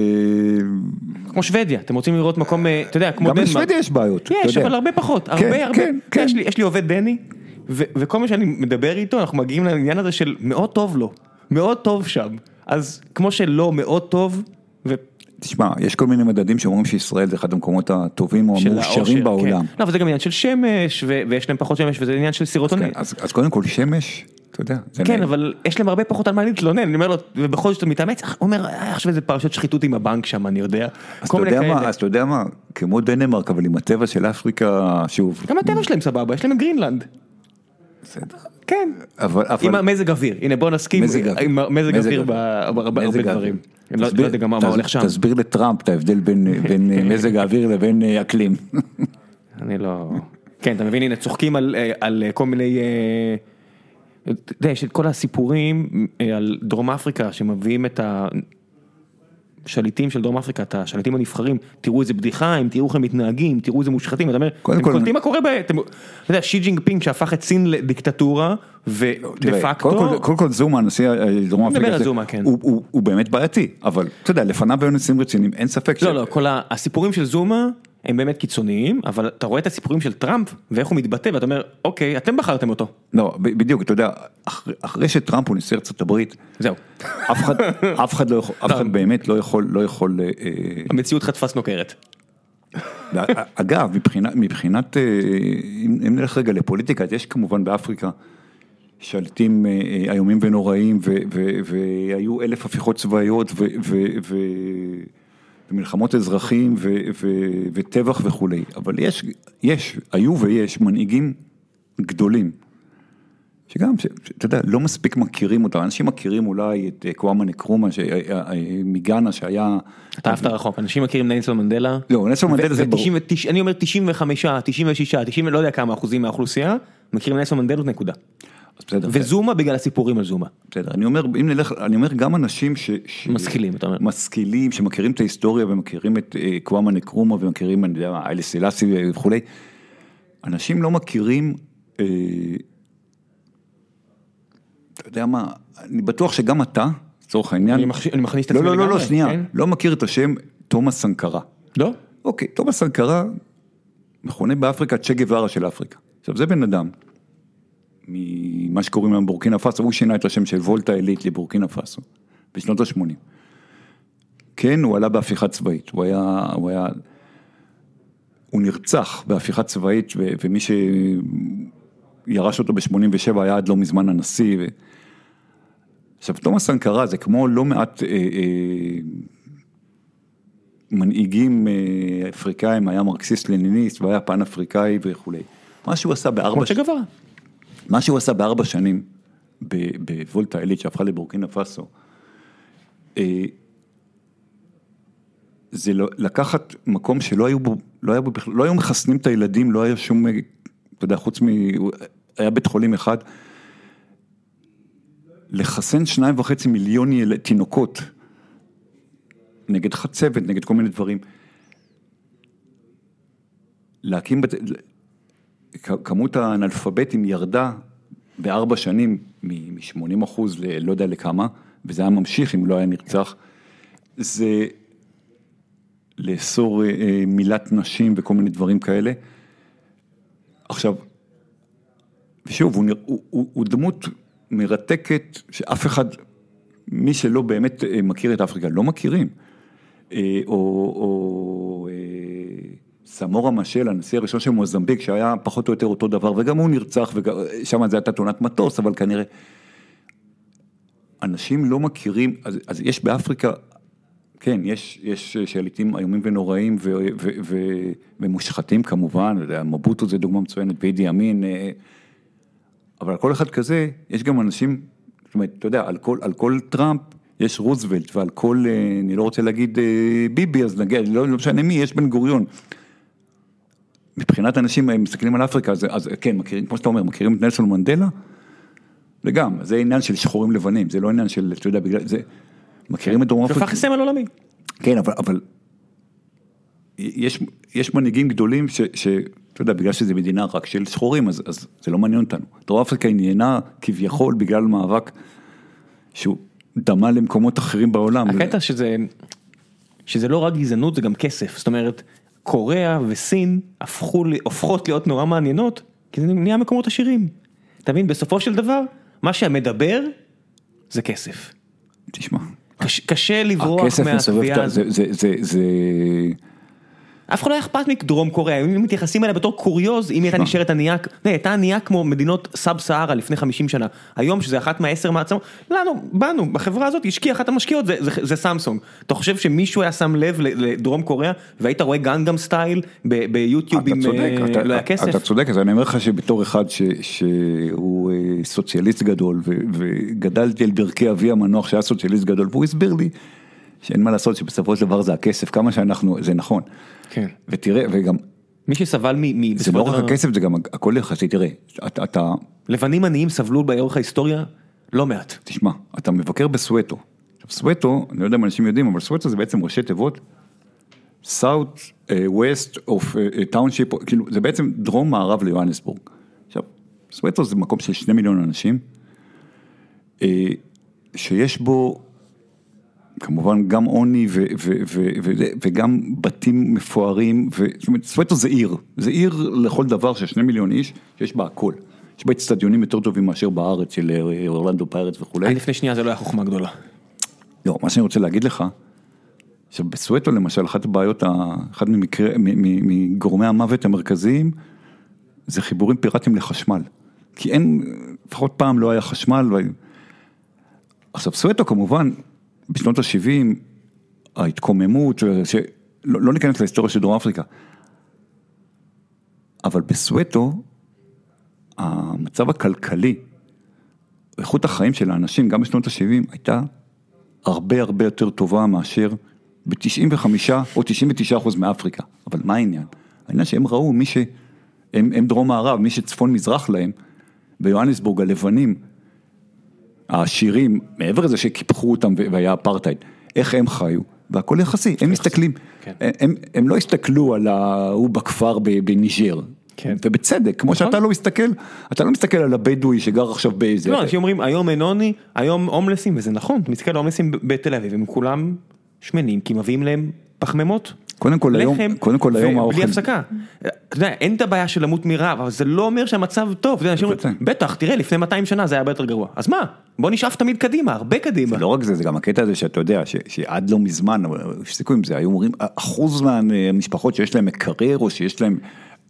כמו שוודיה, אתם רוצים לראות מקום, אה, אתה יודע, כמו גם דנמרק. בשוודיה יש בעיות, יש. אבל הרבה פחות, כן, הרבה הרבה, כן, כן. יש לי- עובד דני, וכל מה שאני מדבר איתו, אנחנו מגיעים לעניין הזה של מאוד טוב לו, מאוד טוב שם, אז כמו שלא מאוד טוב. תשמע, יש כל מיני מדדים שאומרים שישראל זה אחד המקומות הטובים או המאושרים האושר, בעולם. כן. לא, אבל זה גם עניין של שמש, ו- ויש להם פחות שמש, וזה עניין של סירוטונין. אז, אז קודם כל שמש, אתה יודע. כן. אבל יש להם הרבה פחות על מה להתלונן, אני אומר לו, ובכל זאת מתאמץ, הוא אומר, "אה, עכשיו איזה פרשת שחיתות עם הבנק שם, אני יודע. אז אתה יודע מה. אז אתה יודע מה, כמו דנמרק, אבל עם הטבע של אפריקה, שוב. גם הטבע שלהם סבבה, יש להם גרינלנד. בסדר. כן. אבל, אבל... עם המזג אוויר, הנה בוא נסכים, מזג. עם מזג מזג אוויר. בהרבה דברים. אני לא תסביר- יודע גם מה הולך שם. תסביר לטראמפ את ההבדל בין, בין אה, מזג האוויר לבין אה, אקלים. אני לא... כן, אתה מבין, הנה צוחקים על, אה, על כל מיני... אתה יודע, יש את כל הסיפורים על דרום אפריקה שמביאים את השליטים של דרום אפריקה, את השליטים הנבחרים, תראו איזה בדיחה, הם תראו איך הם מתנהגים, תראו איזה מושחתים, אתה אומר, אתם קולטים מה קורה ב... אתם- אתה יודע, שי ג'ינג פינג שהפך את סין לדיקטטורה, ודה פקטו, קודם כל- זומה, נשיא אה, דרום אפריקה, כן. הוא- באמת בעייתי, אבל אתה יודע, לפניו היו נשיאים רציניים, אין ספק. לא, לא, כל הסיפורים של זומה הם באמת קיצוניים, אבל אתה רואה את הסיפורים של טראמפ ואיך הוא מתבטא ואתה אומר, אוקיי, אתם בחרתם אותו. לא, בדיוק, אתה יודע, אחרי- שטראמפ הוא נשיא ארצות הברית, זהו. אף אחד, אף אחד לא יכול, אף אחד באמת לא יכול, לא יכול, אה, אה, המציאות חטפה סנוקרת. אגב, מבחינת, מבחינת, אה, אם אם נלך רגע לפוליטיקה, יש כמובן באפריקה שליטים אה, איומים ונוראים, והיו אלף הפיכות צבאיות, ו- ו- ו- ומלחמות אזרחים, ו- ו- וטבח וכולי, אבל יש, יש, היו ויש מנהיגים גדולים. שגם, אתה יודע, לא מספיק מכירים אותם, אנשים מכירים אולי את אה, קוואמה נקרומה ש- אה, אה, מגאנה שהיה... אתה אהבת רחוק, אנשים מכירים נלסון מנדלה. לא, נלסון מנדלה זה ברור. ו- אני אומר 95, 96, 90, לא יודע כמה אחוזים מהאוכלוסייה, מכירים נלסון מנדלות נקודה. בסדר, וזומה בגלל הסיפורים על זומה. בסדר, אני אומר, אם נלך, אני אומר גם אנשים ש... ש... משכילים, אתה אומר. משכילים, שמכירים את ההיסטוריה ומכירים את אה, קוואמה נקרומה ומכירים, אני יודע איילה סילאסי וכולי, אנשים לא מכירים אה, אתה יודע מה, אני בטוח שגם אתה, לצורך העניין, אני מכניס- אני מכניס את לא, עצמי לא, לא, לא, לגמרי, שנייה, כן? לא מכיר את השם תומאס סנקרה. לא? אוקיי, תומאס סנקרה מכונה באפריקה צ'ה גווארה של אפריקה. עכשיו זה בן אדם, ממה שקוראים להם בורקינה פאסו, הוא שינה את השם של וולטה עילית לבורקינה פאסו, בשנות ה-80. כן, הוא עלה בהפיכה צבאית, הוא היה, הוא היה, הוא נרצח בהפיכה צבאית, ו- ומי שירש אותו ב-87 היה עד לא מזמן הנשיא. ו... עכשיו, תומאס סנקרה זה כמו לא מעט אה, אה, מנהיגים אה, אפריקאים, היה מרקסיסט לניניסט והיה פן אפריקאי וכולי. מה שהוא עשה בארבע, כמו שגבר. מה שהוא עשה בארבע שנים בוולטה עילית שהפכה לבורקינה פאסו, אה, זה לא- לקחת מקום שלא היו בו, לא, היה בו, לא היו מחסנים את הילדים, לא היה שום, אה, אתה יודע, חוץ מ... היה בית חולים אחד, לחסן שניים וחצי מיליון יל... תינוקות נגד חצבת, נגד כל מיני דברים. להקים, בת... כמות האנאלפביתים ירדה בארבע שנים מ-80 אחוז ללא יודע לכמה, וזה היה ממשיך אם לא היה נרצח, זה לאסור אה, אה, מילת נשים וכל מיני דברים כאלה. עכשיו, ושוב, הוא, הוא, הוא, הוא דמות מרתקת שאף אחד, מי שלא באמת אה, מכיר את אפריקה, לא מכירים. או, או סמורה משל, הנשיא הראשון של מוזמביק, שהיה פחות או יותר אותו דבר, וגם הוא נרצח, ושם זה הייתה תאונת מטוס, אבל כנראה... אנשים לא מכירים, אז, אז יש באפריקה, כן, יש, יש שליטים איומים ונוראים ו, ו, ו, ומושחתים כמובן, מבוטו זה דוגמה מצוינת, ואידי אמין, אה, אבל על כל אחד כזה, יש גם אנשים, זאת אומרת, אתה יודע, על כל, על כל טראמפ יש רוזוולט, ועל כל, אה, אני לא רוצה להגיד אה, ביבי, אז נגיד, לא, לא משנה מי, יש בן גוריון. מבחינת אנשים, הם מסתכלים על אפריקה, אז, אז כן, מכירים, כמו שאתה אומר, מכירים את נלסון מנדלה? וגם, זה עניין של שחורים לבנים, זה לא עניין של, אתה יודע, בגלל זה, מכירים את דרום אפריקה? שהפך לסמל עולמי. כן, אבל, אבל יש, יש מנהיגים גדולים ש, ש, אתה יודע, בגלל שזו מדינה רק של שחורים, אז, אז זה לא מעניין אותנו. דרום אפריקה עניינה כביכול בגלל מאבק שהוא דמה למקומות אחרים בעולם. הקטע שזה, שזה לא רק גזענות זה גם כסף, זאת אומרת קוריאה וסין הפכו, הופכות להיות נורא מעניינות כי זה נהיה מקומות עשירים. אתה מבין, בסופו של דבר מה שמדבר זה כסף. תשמע, קש, קשה לברוח מהקביעה הזאת. זה, זה, זה, זה, אף אחד לא היה אכפת מדרום קוריאה, אם מתייחסים אליה בתור קוריוז, אם היא הייתה נשארת ענייה, היא הייתה ענייה כמו מדינות סאב סהרה לפני 50 שנה, היום שזה אחת מהעשר מעצמות, לנו, בנו, בחברה הזאת, השקיע אחת המשקיעות, זה, זה, זה סמסונג. אתה חושב שמישהו היה שם לב לדרום קוריאה, והיית רואה גנגאם סטייל ביוטיוב עם צודק, אה, אתה, לא? אתה צודק, אז אני אומר לך שבתור אחד ש, שהוא אה, סוציאליסט גדול ו, וגדלתי על ברכי אבי המנוח שהיה סוציאליסט גדול והוא הסביר לי שאין מה לעשות שבסופו של דבר זה הכסף, כמה שאנחנו, זה נכון. כן. ותראה, וגם, מי שסבל מ... מ- זה לא רק דבר- הכסף, זה גם הכל יחסי, תראה, אתה, אתה, לבנים עניים סבלו באורך ההיסטוריה לא מעט. תשמע, אתה מבקר בסואטו. סואטו, אני לא יודע אם אנשים יודעים, אבל סואטו זה בעצם ראשי תיבות, South West of uh, Township, כאילו זה בעצם דרום מערב ליוהנסבורג. עכשיו, סואטו זה מקום של שני מיליון אנשים, אה, שיש בו כמובן גם עוני ו- ו- ו- ו- וגם בתים מפוארים, ו- זאת אומרת, סואטו זה עיר, זה עיר לכל דבר של שני מיליון איש, שיש בה הכל. יש בה אצטדיונים יותר טובים מאשר בארץ של אה, אורלנדו פיירטס וכולי. לפני שנייה זה לא היה חוכמה גדולה. לא, מה שאני רוצה להגיד לך, שבסואטו למשל, אחת הבעיות, אחד מגורמי המוות המרכזיים, זה חיבורים פיראטיים לחשמל. כי אין, לפחות פעם לא היה חשמל. ו... עכשיו סואטו כמובן, בשנות ה-70, ההתקוממות, שלא לא ניכנס להיסטוריה של דרום אפריקה, אבל בסואטו, המצב הכלכלי, איכות החיים של האנשים, גם בשנות ה-70, הייתה הרבה הרבה יותר טובה מאשר ב-95 או 99 אחוז מאפריקה. אבל מה העניין? העניין שהם ראו מי שהם הם דרום מערב, מי שצפון מזרח להם, ביוהנסבורג הלבנים, העשירים, מעבר לזה שקיפחו אותם והיה אפרטהייד, איך הם חיו, והכל יחסי, הם מסתכלים, כן. הם, הם לא הסתכלו על ההוא בכפר בניג'ר, כן. ובצדק, כמו נכון. שאתה לא מסתכל, אתה לא מסתכל על הבדואי שגר עכשיו באיזה... לא, אנשים אומרים היום אין עוני, היום הומלסים, וזה נכון, אתה מסתכל על הומלסים בתל אביב, הם כולם שמנים, כי מביאים להם פחמימות. קודם כל היום, קודם כל היום האוכל, הפסקה. אתה יודע, אין את הבעיה של למות מרעב, אבל זה לא אומר שהמצב טוב. בטח, תראה, לפני 200 שנה זה היה הרבה יותר גרוע. אז מה? בוא נשאף תמיד קדימה, הרבה קדימה. לא רק זה, זה גם הקטע הזה שאתה יודע, ש, שעד לא מזמן, הפסיקו עם זה, היו אומרים, אחוז מהמשפחות שיש להם מקרר, או שיש להם,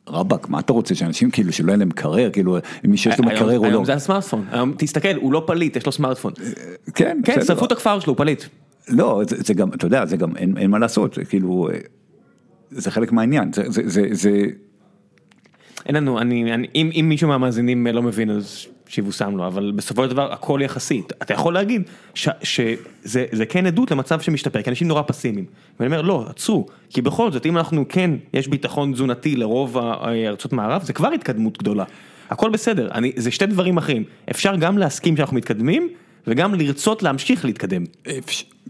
רבאק, מה אתה רוצה, שאנשים כאילו, שלא יהיה להם מקרר, כאילו, מי שיש לו מקרר או לא. היום זה הסמארטפון, תסתכל, הוא לא פליט, יש לו סמארטפון. כן, כן. שרפו את הכפר שלו, הוא פליט. לא, זה, זה גם, אתה יודע, זה גם, אין, אין מה לעשות, זה כאילו, אה, זה חלק מהעניין, זה, זה, זה, זה אין לנו, אני, אני, אם, אם מישהו מהמאזינים לא מבין אז שיבושם לו, אבל בסופו של דבר הכל יחסית. אתה יכול להגיד ש, שזה זה כן עדות למצב שמשתפר, כי אנשים נורא פסימיים. ואני אומר, לא, עצרו, כי בכל זאת, אם אנחנו כן, יש ביטחון תזונתי לרוב ארצות מערב, זה כבר התקדמות גדולה. הכל בסדר, אני, זה שתי דברים אחרים. אפשר גם להסכים שאנחנו מתקדמים, וגם לרצות להמשיך להתקדם.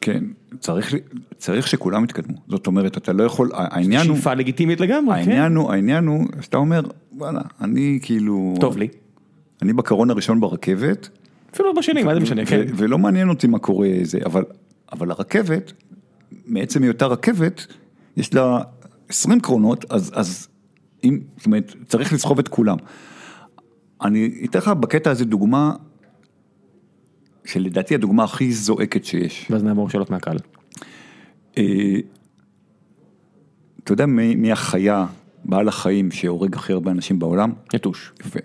כן, צריך, צריך שכולם יתקדמו, זאת אומרת, אתה לא יכול, העניין הוא, שאיפה לגיטימית לגמרי, כן. העניין הוא, העניין הוא, שאתה אומר, וואלה, אני כאילו, טוב לי. אני בקרון הראשון ברכבת, אפילו בשני, מה זה משנה, כן. ולא מעניין אותי מה קורה זה, אבל, אבל הרכבת, מעצם היותה רכבת, יש לה 20 קרונות, אז, אז אם, זאת אומרת, צריך לסחוב את כולם. אני אתן לך בקטע הזה דוגמה, שלדעתי הדוגמה הכי זועקת שיש. ואז נעבור שאלות מהקהל. אה, אתה יודע מי, מי החיה, בעל החיים שהורג הכי הרבה אנשים בעולם? יתוש. יפה.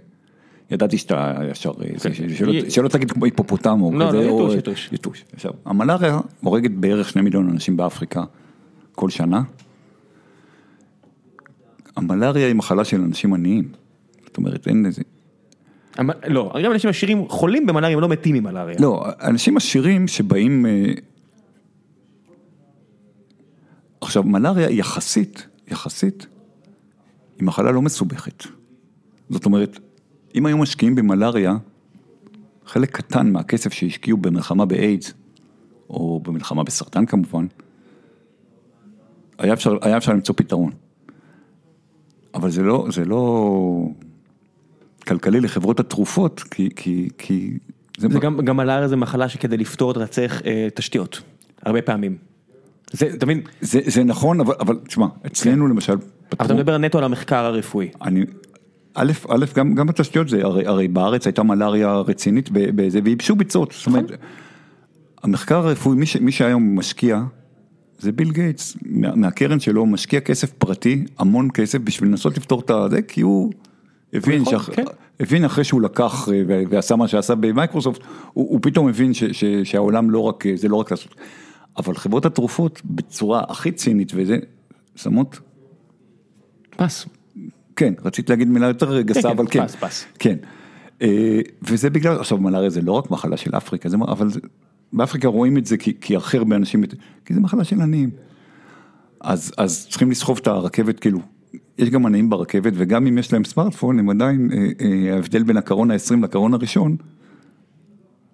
ידעתי שאתה ישר, אה, כן. שלא, תגיד כמו היפופוטם או לא, כזה, לא, או, יתוש, יתוש. יתוש. עכשיו, המלאריה הורגת בערך שני מיליון אנשים באפריקה כל שנה. המלאריה היא מחלה של אנשים עניים. זאת אומרת, אין לזה. לא, גם אנשים עשירים חולים במלאריה, הם לא מתים ממלאריה. לא, אנשים עשירים שבאים... אה, עכשיו, מלאריה יחסית, יחסית, היא מחלה לא מסובכת. זאת אומרת, אם היו משקיעים במלאריה, חלק קטן מהכסף שהשקיעו במלחמה באיידס, או במלחמה בסרטן כמובן, היה אפשר, היה אפשר למצוא פתרון. אבל זה לא, זה לא כלכלי לחברות התרופות, כי, כי, כי זה גם, גם מלאריה זה מחלה שכדי לפתור אותה צריך אה, תשתיות, הרבה פעמים. זה, אתה מבין? זה, זה נכון, אבל, אבל תשמע, אצלנו למשל, אבל אתה פתרו, מדבר נטו על המחקר הרפואי. אני, א', א', גם, גם בתשתיות זה, הרי, הרי בארץ הייתה מלאריה רצינית בזה, וייבשו ביצות, זאת אומרת, המחקר הרפואי, מי, ש, מי שהיום משקיע, זה ביל גייטס, מה, מהקרן שלו משקיע כסף פרטי, המון כסף בשביל לנסות לפתור את זה, כי הוא הבין, נכון, שאח, כן. הבין אחרי שהוא לקח אה, ועשה מה שעשה במייקרוסופט, הוא, הוא פתאום הבין ש, ש, שהעולם לא רק, זה לא רק לעשות, אבל חברות התרופות בצורה הכי צינית וזה, שמות פס. כן, רציתי להגיד מילה יותר גסה, כן, אבל כן. פס, פס. כן. אה, וזה בגלל, עכשיו מלאריה זה לא רק מחלה של אפריקה, זה, אבל זה, באפריקה רואים את זה כי, כי הכי הרבה אנשים, כי זה מחלה של עניים. אז, אז צריכים לסחוב את הרכבת, כאילו, יש גם עניים ברכבת, וגם אם יש להם סמארטפון, הם עדיין, אה, אה, ההבדל בין הקרון ה-20 לקרון הראשון,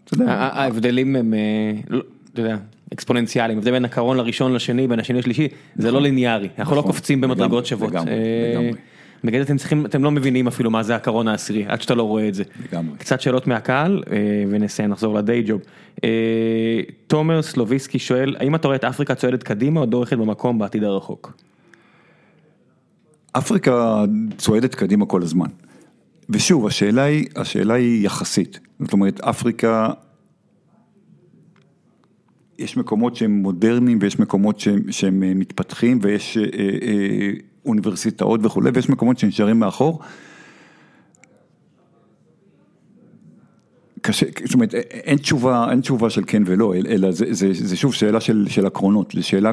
אתה יודע, ההבדלים הם, אה, לא, אתה יודע, אקספוננציאליים, ההבדל בין הקרון לראשון לשני, בין השני לשלישי, זה לא ליניארי, אנחנו לא נכון. קופצים במדרגות שוות. בגלל זה אתם צריכים, אתם לא מבינים אפילו מה זה הקרון העשירי, עד שאתה לא רואה את זה. לגמרי. קצת שאלות מהקהל, ונסיים, נחזור לדיי ג'וב. תומר סלוביסקי שואל, האם אתה רואה את אפריקה צועדת קדימה או דורכת במקום בעתיד הרחוק? אפריקה צועדת קדימה כל הזמן. ושוב, השאלה היא, השאלה היא יחסית. זאת אומרת, אפריקה, יש מקומות שהם מודרניים ויש מקומות שהם, שהם אה, מתפתחים ויש אה, אה, אוניברסיטאות וכולי, ויש מקומות שנשארים מאחור. קשה, זאת אומרת, אין תשובה, אין תשובה של כן ולא, אלא זה, זה, זה שוב שאלה של, של עקרונות, זו שאלה,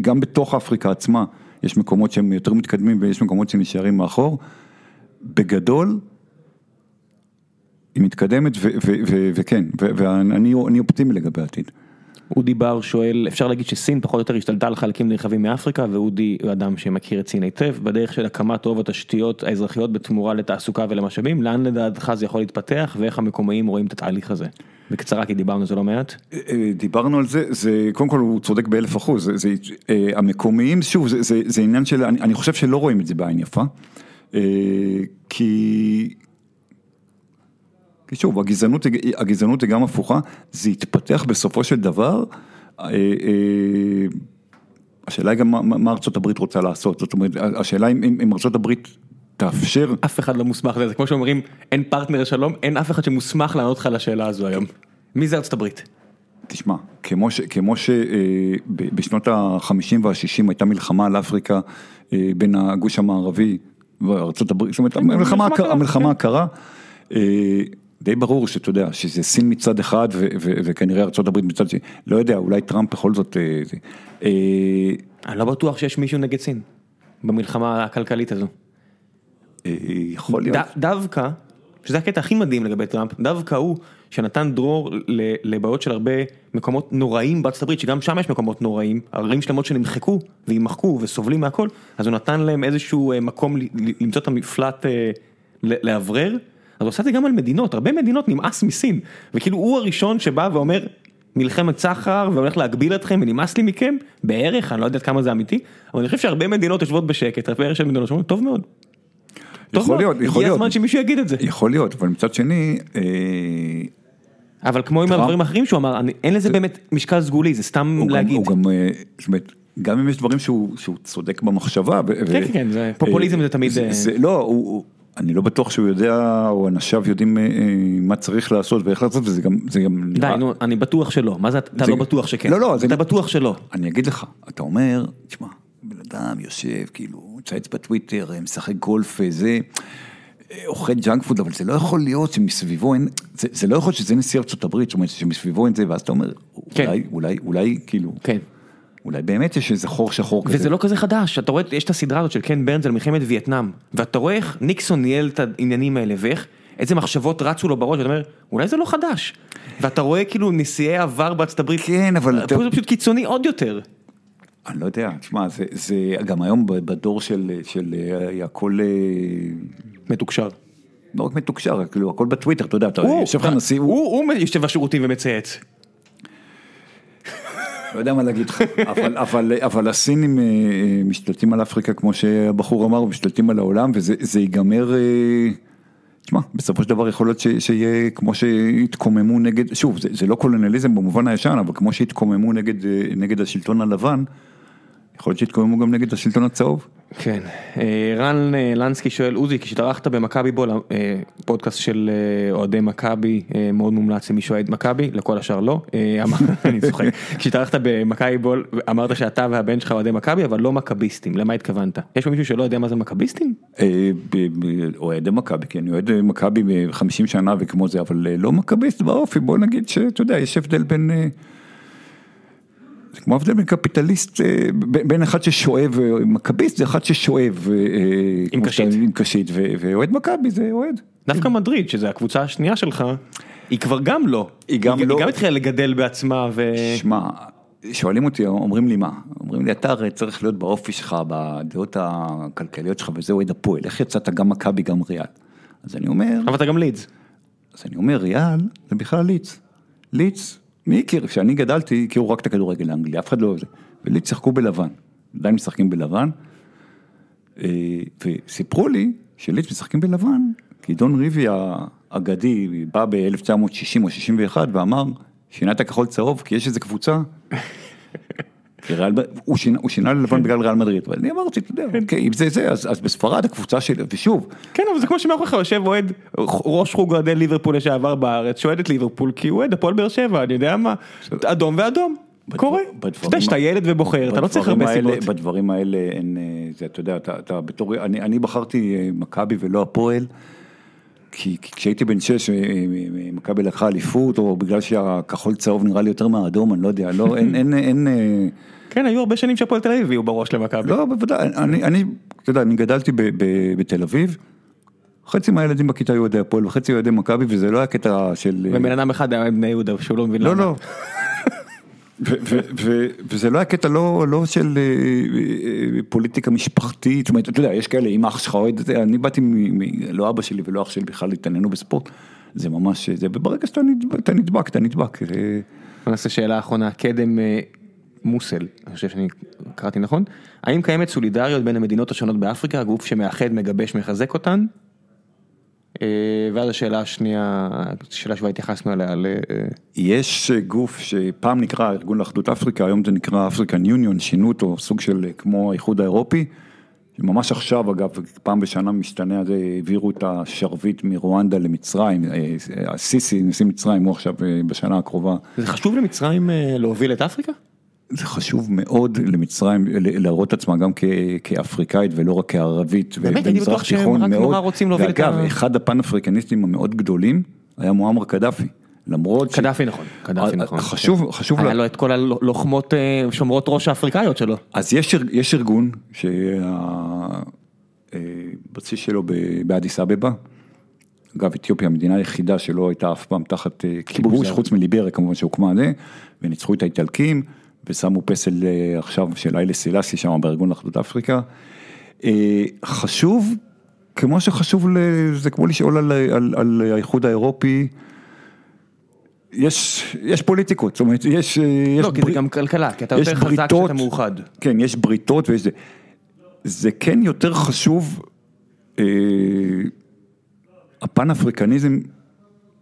גם בתוך אפריקה עצמה, יש מקומות שהם יותר מתקדמים ויש מקומות שנשארים מאחור. בגדול, היא מתקדמת וכן, ואני אני אופטימי לגבי העתיד. אודי בר שואל, אפשר להגיד שסין פחות או יותר השתלטה על חלקים נרחבים מאפריקה, ואודי הוא אדם שמכיר את סין היטב, בדרך של הקמת רוב התשתיות האזרחיות בתמורה לתעסוקה ולמשאבים, לאן לדעתך זה יכול להתפתח, ואיך המקומיים רואים את התהליך הזה? בקצרה, כי דיברנו על זה לא מעט. אה, דיברנו על זה, זה קודם כל הוא צודק באלף אחוז, זה, זה, אה, המקומיים, שוב, זה, זה, זה עניין של, אני, אני חושב שלא רואים את זה בעין יפה, אה, כי... כי שוב, הגזענות, הגזענות היא גם הפוכה, זה יתפתח בסופו של דבר, אה, אה, השאלה היא גם מה, מה ארצות הברית רוצה לעשות, זאת אומרת, השאלה אם, אם, אם ארצות הברית תאפשר, אף אחד לא מוסמך לזה, זה כמו שאומרים, אין פרטנר לשלום, אין אף אחד שמוסמך לענות לך על השאלה הזו היום. מי זה ארצות הברית? תשמע, כמו, ש, כמו שבשנות ה-50 וה-60 הייתה מלחמה על אפריקה אה, בין הגוש המערבי וארצות הברית, זאת אומרת, המלחמה, מלחמה הקרה, קרה, המלחמה כן. הקרה, די ברור שאתה יודע, שזה סין מצד אחד ו, ו, וכנראה הברית מצד שני, לא יודע, אולי טראמפ בכל זאת, אה, אה, אני לא בטוח שיש מישהו נגד סין, במלחמה הכלכלית הזו. אה, יכול להיות. דווקא, שזה הקטע הכי מדהים לגבי טראמפ, דווקא הוא שנתן דרור ל- לבעיות של הרבה מקומות נוראים בארצות הברית, שגם שם יש מקומות נוראים, ערים שלמות שנמחקו ויימחקו וסובלים מהכל, אז הוא נתן להם איזשהו מקום למצוא את המפלט לאוורר, אז הוא עושה את זה גם על מדינות, הרבה מדינות נמאס מסין, וכאילו הוא הראשון שבא ואומר, מלחמת סחר והולך להגביל אתכם ונמאס לי מכם, בערך, אני לא יודע כמה זה אמיתי, אבל אני חושב שהרבה מדינות יושבות בשקט, הרבה של מדינות שאומרות, טוב מאוד. יכול להיות, יכול הגיע להיות. הזמן שמישהו יגיד את זה. יכול להיות, אבל מצד שני, אה, אבל כמו עם הדברים האחרים שהוא אמר, אין לזה באמת משקל סגולי, זה סתם להגיד. הוא גם, אה, זאת אומרת, גם אם יש דברים שהוא, צודק במחשבה. כן, כן, כן, פופוליזם אה, זה תמיד, לא, אני לא בטוח שהוא יודע, או אנשיו יודעים אה, אה, מה צריך לעשות ואיך לעשות, וזה גם, זה גם די, נראה- נו, אני בטוח שלא, מה זה אתה זה- לא בטוח שכן? לא, לא, זה- אתה בטוח שלא. אני אגיד לך, אתה אומר, תשמע, בן אדם יושב, כאילו, מצייץ בטוויטר, אה, משחק גולף, זה, אוכל junk food, אבל זה לא יכול להיות שמסביבו אין, זה, זה לא יכול להיות שזה נשיא ארצות הברית, זאת אומרת שמסביבו אין זה, ואז אתה אומר, כן. אולי, אולי, אולי, כאילו, כן. אולי באמת יש איזה חור שחור כזה. וזה לא כזה חדש, אתה רואה, יש את הסדרה הזאת של קן ברנס על מלחמת וייטנאם, ואתה רואה איך ניקסון ניהל את העניינים האלה, ואיך, איזה מחשבות רצו לו בראש, ואתה אומר, אולי זה לא חדש. ואתה רואה כאילו נשיאי עבר בארצות הברית, כן, אבל פה זה פשוט קיצוני עוד יותר. אני לא יודע, תשמע, זה, זה גם היום בדור של, של אה, הכל, אה, מתוקשר. לא רק מתוקשר, כאילו הכל בטוויטר, אתה יודע, אתה יושב לך נשיא, הוא יושב בשירותים ומצייץ. לא יודע מה להגיד לך, אבל, אבל, אבל הסינים אה, אה, משתלטים על אפריקה כמו שהבחור אמר, משתלטים על העולם וזה זה ייגמר, אה, תשמע, בסופו של דבר יכול להיות ש, שיהיה כמו שהתקוממו נגד, שוב, זה, זה לא קולוניאליזם במובן הישן, אבל כמו שהתקוממו נגד, נגד השלטון הלבן, יכול להיות שהתקוממו גם נגד השלטון הצהוב. כן, אה, רן אה, לנסקי שואל, עוזי, כשהתארחת במכבי בול, אה, פודקאסט של אוהדי מכבי, מאוד מומלץ למי שאוהד מכבי, לכל השאר לא, אני צוחק, כשהתארחת במכבי בול, אמרת שאתה והבן שלך אוהדי מכבי, אבל לא מכביסטים, למה התכוונת? יש מישהו שלא יודע מה זה מכביסטים? אה, ב- ב- אוהד מכבי, כי אני אוהד מכבי ב-50 שנה וכמו זה, אבל לא מכביסט באופי, בוא נגיד שאתה יודע, יש הבדל בין... זה כמו הבדל בין קפיטליסט, אה, בין אחד ששואב, אה, מכביסט זה אחד ששואב, אה, עם קשית. עם קשית, ואוהד מכבי זה אוהד. דווקא מדריד, שזו הקבוצה השנייה שלך, היא כבר גם לא. היא גם לא. היא גם התחילה לגדל בעצמה ו... שמע, שואלים אותי, אומרים לי מה? אומרים לי, אתה הרי צריך להיות באופי שלך, בדעות הכלכליות שלך, וזה אוהד הפועל, איך יצאת גם מכבי גם ריאל? אז אני אומר, אבל אתה גם לידס. אז אני אומר, ריאל זה בכלל ליץ. ליץ, מי הכיר? כשאני גדלתי, הכירו רק את הכדורגל האנגלי, אף אחד לא אוהב זה. וליץ שיחקו בלבן, עדיין משחקים בלבן. אה, וסיפרו לי שליץ משחקים בלבן, כי דון ריבי האגדי בא ב-1960 או 61 ואמר, שינה את הכחול צהוב, כי יש איזה קבוצה. הוא שינה, הוא שינה ללבן בגלל ריאל מדריד, ואני אמרתי, אתה יודע, אוקיי, אם זה זה, אז, אז בספרד הקבוצה של, ושוב, כן, אבל זה כמו שמאחוריך יושב אוהד, ראש חוג אוהדי ליברפול לשעבר בארץ, שאוהד את ליברפול, כי הוא אוהד הפועל באר שבע, אני יודע מה, אדום ואדום, קורה. אתה יודע שאתה ילד ובוחר, אתה לא צריך הרבה סיבות. בדברים האלה אה, זה, אתה יודע, אתה, אתה בתור, אני, אני בחרתי אה, מכבי ולא הפועל, כי, כי כשהייתי בן שש, אה, אה, אה, מכבי לקחה אליפות, או בגלל שהכחול צהוב נראה לי יותר מהאדום, אני לא יודע, לא, אין, אין, אין, כן, היו הרבה שנים שהפועל תל אביב הביאו בראש למכבי. לא, בוודאי, אני, אני, אתה יודע, אני גדלתי ב, ב, בתל אביב, חצי מהילדים בכיתה היו אוהדי הפועל וחצי אוהדי מכבי, וזה לא היה קטע של... ובן אדם אחד היה בני יהודה, שהוא לא מבין לא, למה. לא. ו- וזה לא היה קטע לא, לא של אה, אה, פוליטיקה משפחתית, זאת אומרת, אתה יודע, יש כאלה, אם אח שלך אוהד, זה, אני באתי, לא אבא שלי ולא אח שלי בכלל התעניינו בספורט, זה ממש, זה, וברגע שאתה נדבק, אתה נדבק, אתה נדבק. בוא נעשה שאלה אחרונה, קדם, אה, מוסל, אני חושב שאני קראתי נכון, האם קיימת סולידריות בין המדינות השונות באפריקה, הגוף שמאחד, מגבש, מחזק אותן? אה, ואז השאלה השנייה, שאלה שכבר התייחסנו אליה, ל- אה, יש גוף שפעם נקרא ארגון לאחדות אפריקה, היום זה נקרא אפריקן יוניון, שינו אותו, סוג של כמו האיחוד האירופי. ממש עכשיו אגב, פעם בשנה משתנה, זה העבירו את השרביט מרואנדה למצרים, אה, הסיסי, נשיא מצרים, הוא עכשיו אה, בשנה הקרובה. זה חשוב למצרים אה, להוביל את אפריקה? זה חשוב מאוד למצרים ל- להראות את עצמה גם כ- כאפריקאית ולא רק כערבית. באמת? ובמזרח בטוח שהם תיכון רק מאוד. נורא רוצים להוביל את ה- ואגב, אחד הפן אפריקניסטים המאוד גדולים היה מועמר קדאפי. למרות ש- קדאפי נכון, קדאפי אה, נכון. חשוב, חשוב, היה לו את כל הלוחמות אה, שומרות ראש האפריקאיות שלו. אז יש, אר- יש ארגון שהבסיס שלו ב- באדיס אבבה. אגב, אתיופיה המדינה היחידה שלא הייתה אף פעם תחת אה, כיבוש. חוץ מליבריה כמובן שהוקמה זה, וניצחו את האיטלקים, ושמו פסל אה, עכשיו של איילה סילאסי שם בארגון לאחדות אפריקה. אה, חשוב, כמו שחשוב, זה כמו לשאול על, על, על האיחוד האירופי, יש, יש פוליטיקות, זאת אומרת, יש, אה, יש לא, כי זה גם כלכלה, כי אתה יותר חזק בריתות. כשאתה מאוחד. כן, יש בריתות ויש זה. זה כן יותר חשוב, אה, הפן אפריקניזם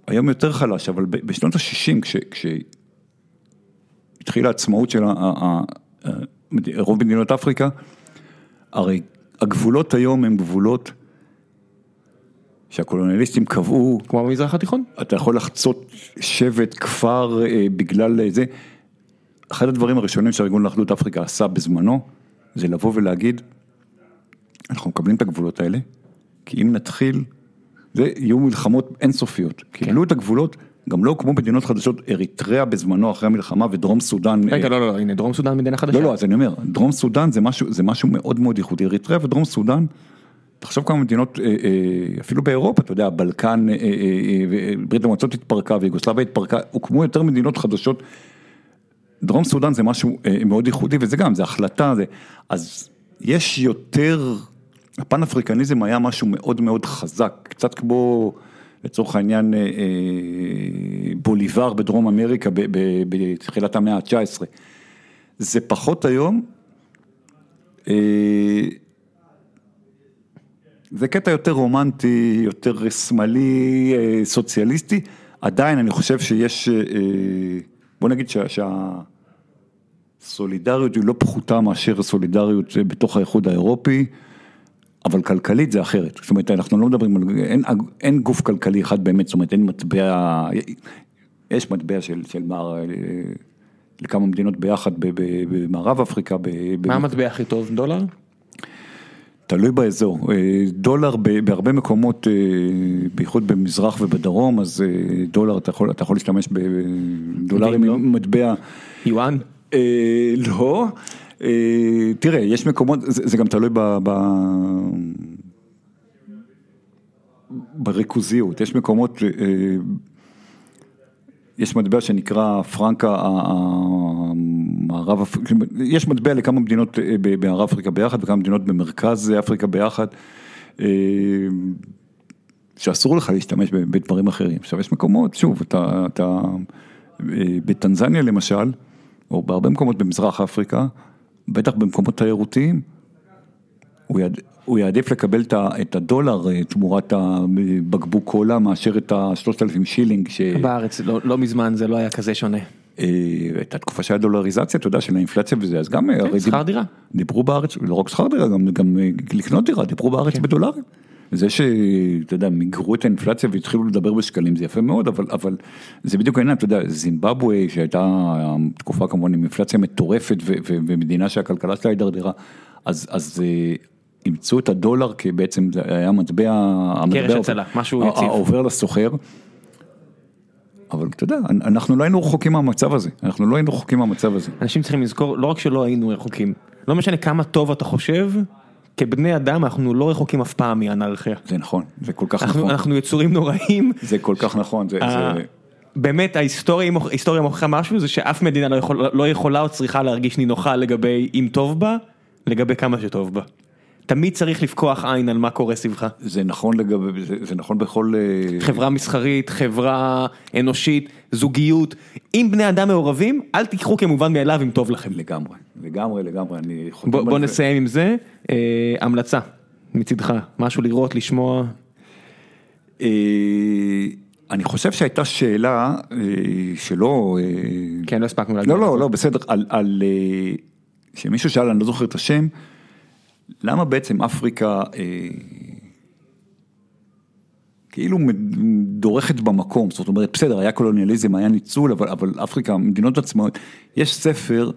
היום יותר חלש, אבל בשנות ה-60, כש, כשהתחילה העצמאות של רוב מדינות אפריקה, הרי הגבולות היום הם גבולות שהקולוניאליסטים קבעו כמו במזרח התיכון? אתה יכול לחצות שבט, כפר, אה, בגלל אה, זה. אחד הדברים הראשונים שהארגון לאחדות אפריקה עשה בזמנו, זה לבוא ולהגיד, אנחנו מקבלים את הגבולות האלה, כי אם נתחיל, זה יהיו מלחמות אינסופיות. קיבלו את הגבולות, גם לא כמו מדינות חדשות, אריתריאה בזמנו אחרי המלחמה ודרום סודאן. רגע, אה, לא, לא, לא, הנה, דרום סודאן מדינה חדשה. לא, לא, אז אני אומר, דרום סודאן זה משהו, זה משהו מאוד מאוד ייחודי. אריתריאה ודרום סודאן, תחשוב כמה מדינות, אה, אה, אפילו באירופה, אתה יודע, בלקן, ברית המועצות התפרקה ויוגוסלביה התפרקה, הוקמו יותר מדינות חדשות. דרום סודאן זה משהו מאוד ייחודי, וזה גם, זה החלטה, זה, אז יש יותר, הפן אפריקניזם היה משהו מאוד מאוד חזק, קצת כמו, לצורך העניין, אה, אה, בוליבר בדרום אמריקה בתחילת המאה ה-19. זה פחות היום. אה, זה קטע יותר רומנטי, יותר שמאלי, סוציאליסטי, עדיין אני חושב שיש, בוא נגיד שה- שהסולידריות היא לא פחותה מאשר סולידריות בתוך האיחוד האירופי, אבל כלכלית זה אחרת, זאת אומרת אנחנו לא מדברים על, אין, אין גוף כלכלי אחד באמת, זאת אומרת אין מטבע, יש מטבע של, של אה, לכמה מדינות ביחד במערב אפריקה, ב- מה המטבע הכי טוב? דולר? תלוי באזור, אה, דולר בהרבה מקומות, אה, בייחוד במזרח ובדרום, אז אה, דולר, אתה יכול, אתה יכול להשתמש בדולרים לא? מטבע, יואן? לא, תראה, יש מקומות, זה, זה גם תלוי ב... ב בריכוזיות, יש מקומות, אה, יש מטבע שנקרא פרנקה המערב, יש מטבע לכמה מדינות אה, ב- במערב אפריקה ביחד וכמה מדינות במרכז אפריקה ביחד, אה, שאסור לך להשתמש בדברים אחרים. עכשיו יש מקומות, שוב, אתה, אתה אה, בטנזניה למשל, או בהרבה מקומות במזרח אפריקה, בטח במקומות תיירותיים, הוא, יעד, הוא יעדיף לקבל את את הדולר אה, תמורת הבקבוק קולה מאשר את ה-3,000 שילינג. ש... בארץ, לא לא מזמן זה לא היה כזה שונה. אה, הייתה תקופה שהיה דולריזציה, אתה יודע, של האינפלציה וזה, אז גם... אה, כן, שכר דירה. דיברו בארץ, לא רק שכר דירה, גם, גם לקנות דירה, דיברו בארץ כן. בדולרים. זה שאתה יודע, מיגרו את האינפלציה והתחילו לדבר בשקלים, זה יפה מאוד, אבל, אבל זה בדיוק העניין, אתה יודע, זימבבואה, שהייתה תקופה כמובן עם אינפלציה מטורפת ו- ו- ומדינה שהכלכלה שלה הידרדרה, אז, אז אה, אימצו את הדולר כי בעצם זה היה מטבע, קרש הצלה, משהו יציב. העובר לסוחר. אבל אתה יודע, אנחנו לא היינו רחוקים מהמצב הזה, אנחנו לא היינו רחוקים מהמצב הזה. אנשים צריכים לזכור, לא רק שלא היינו רחוקים, לא משנה כמה טוב אתה חושב, כבני אדם אנחנו לא רחוקים אף פעם מאנרכיה. זה נכון, זה כל כך אנחנו, נכון, אנחנו יצורים נוראים. זה כל כך נכון, זה, זה, באמת ההיסטוריה מוכיחה משהו זה שאף מדינה לא, יכול, לא יכולה או צריכה להרגיש נינוחה לגבי אם טוב בה, לגבי כמה שטוב בה. תמיד צריך לפקוח עין על מה קורה סביבך. זה נכון לגבי, זה, זה נכון בכל... אה, חברה מסחרית, חברה אנושית, זוגיות, אם בני אדם מעורבים, אל תיקחו כמובן מאליו אם טוב לכם. לגמרי, לגמרי, לגמרי, אני חותם בוא, בוא. נסיים עם זה, אה, המלצה מצידך, משהו לראות, לשמוע, אה, אני חושב שהייתה שאלה אה, שלא... אה, כן לא הספקנו להגיד. לא, לא, לא, בסדר, על, על אה, שמישהו שאל, אני לא זוכר את השם, למה בעצם אפריקה אה, כאילו דורכת במקום, זאת אומרת, בסדר, היה קולוניאליזם, היה ניצול, אבל, אבל אפריקה, מדינות עצמאיות, יש ספר,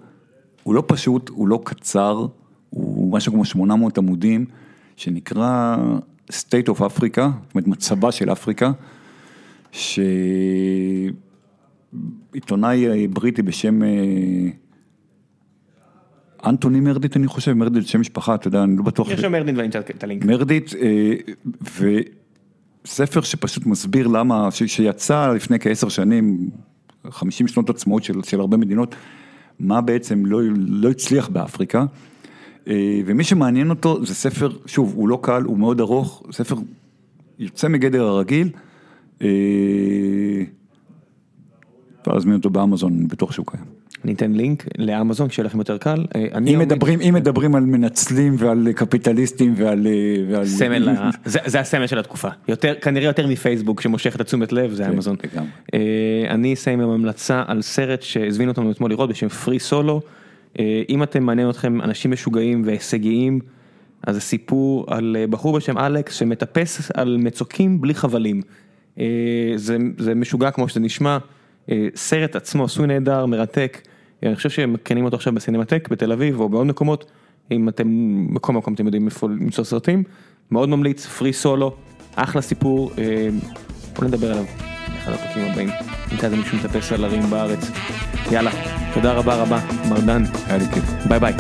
הוא לא פשוט, הוא לא קצר, הוא משהו כמו 800 עמודים, שנקרא State of Africa, זאת אומרת, מצבה של אפריקה, שעיתונאי אה, בריטי בשם... אה, אנטוני מרדיט אני חושב, מרדיט שם משפחה, אתה יודע, אני לא בטוח. יש שם מרדין ואני אמצא את הלינק. מרדיט, אה, וספר שפשוט מסביר למה, שיצא לפני כעשר שנים, 50 שנות עצמאות של, של הרבה מדינות, מה בעצם לא, לא הצליח באפריקה. אה, ומי שמעניין אותו זה ספר, שוב, הוא לא קל, הוא מאוד ארוך, ספר יוצא מגדר הרגיל. אה, אפשר להזמין אותו באמזון, אני בטוח שהוא קיים. אני אתן לינק לאמזון שיהיה לכם יותר קל. אה, אם עומד- מדברים, אם מדברים על מנצלים ועל קפיטליסטים ועל... אה, ועל... סמל, ה- זה, זה הסמל של התקופה, יותר, כנראה יותר מפייסבוק שמושך את התשומת לב, זה אמזון. לגמרי. אה, אני אסיים עם המלצה על סרט שהזמינו אותנו אתמול לראות בשם פרי סולו. אם אתם מעניין אתכם אנשים משוגעים והישגיים, אז זה סיפור על בחור בשם אלכס שמטפס על מצוקים בלי חבלים. זה, זה משוגע כמו שזה נשמע, סרט עצמו עשוי נהדר, מרתק. אני חושב שמקרינים אותו עכשיו בסינמטק בתל אביב או בעוד מקומות, אם אתם, בכל מקום אתם יודעים איפה למצוא סרטים, מאוד ממליץ, פרי סולו, אחלה סיפור, אה, בוא נדבר עליו. באחד הפרקים הבאים, נמצא איזה מישהו מטפס על הרים בארץ, יאללה, תודה רבה רבה, מר דן, היה לי כיף. ביי ביי.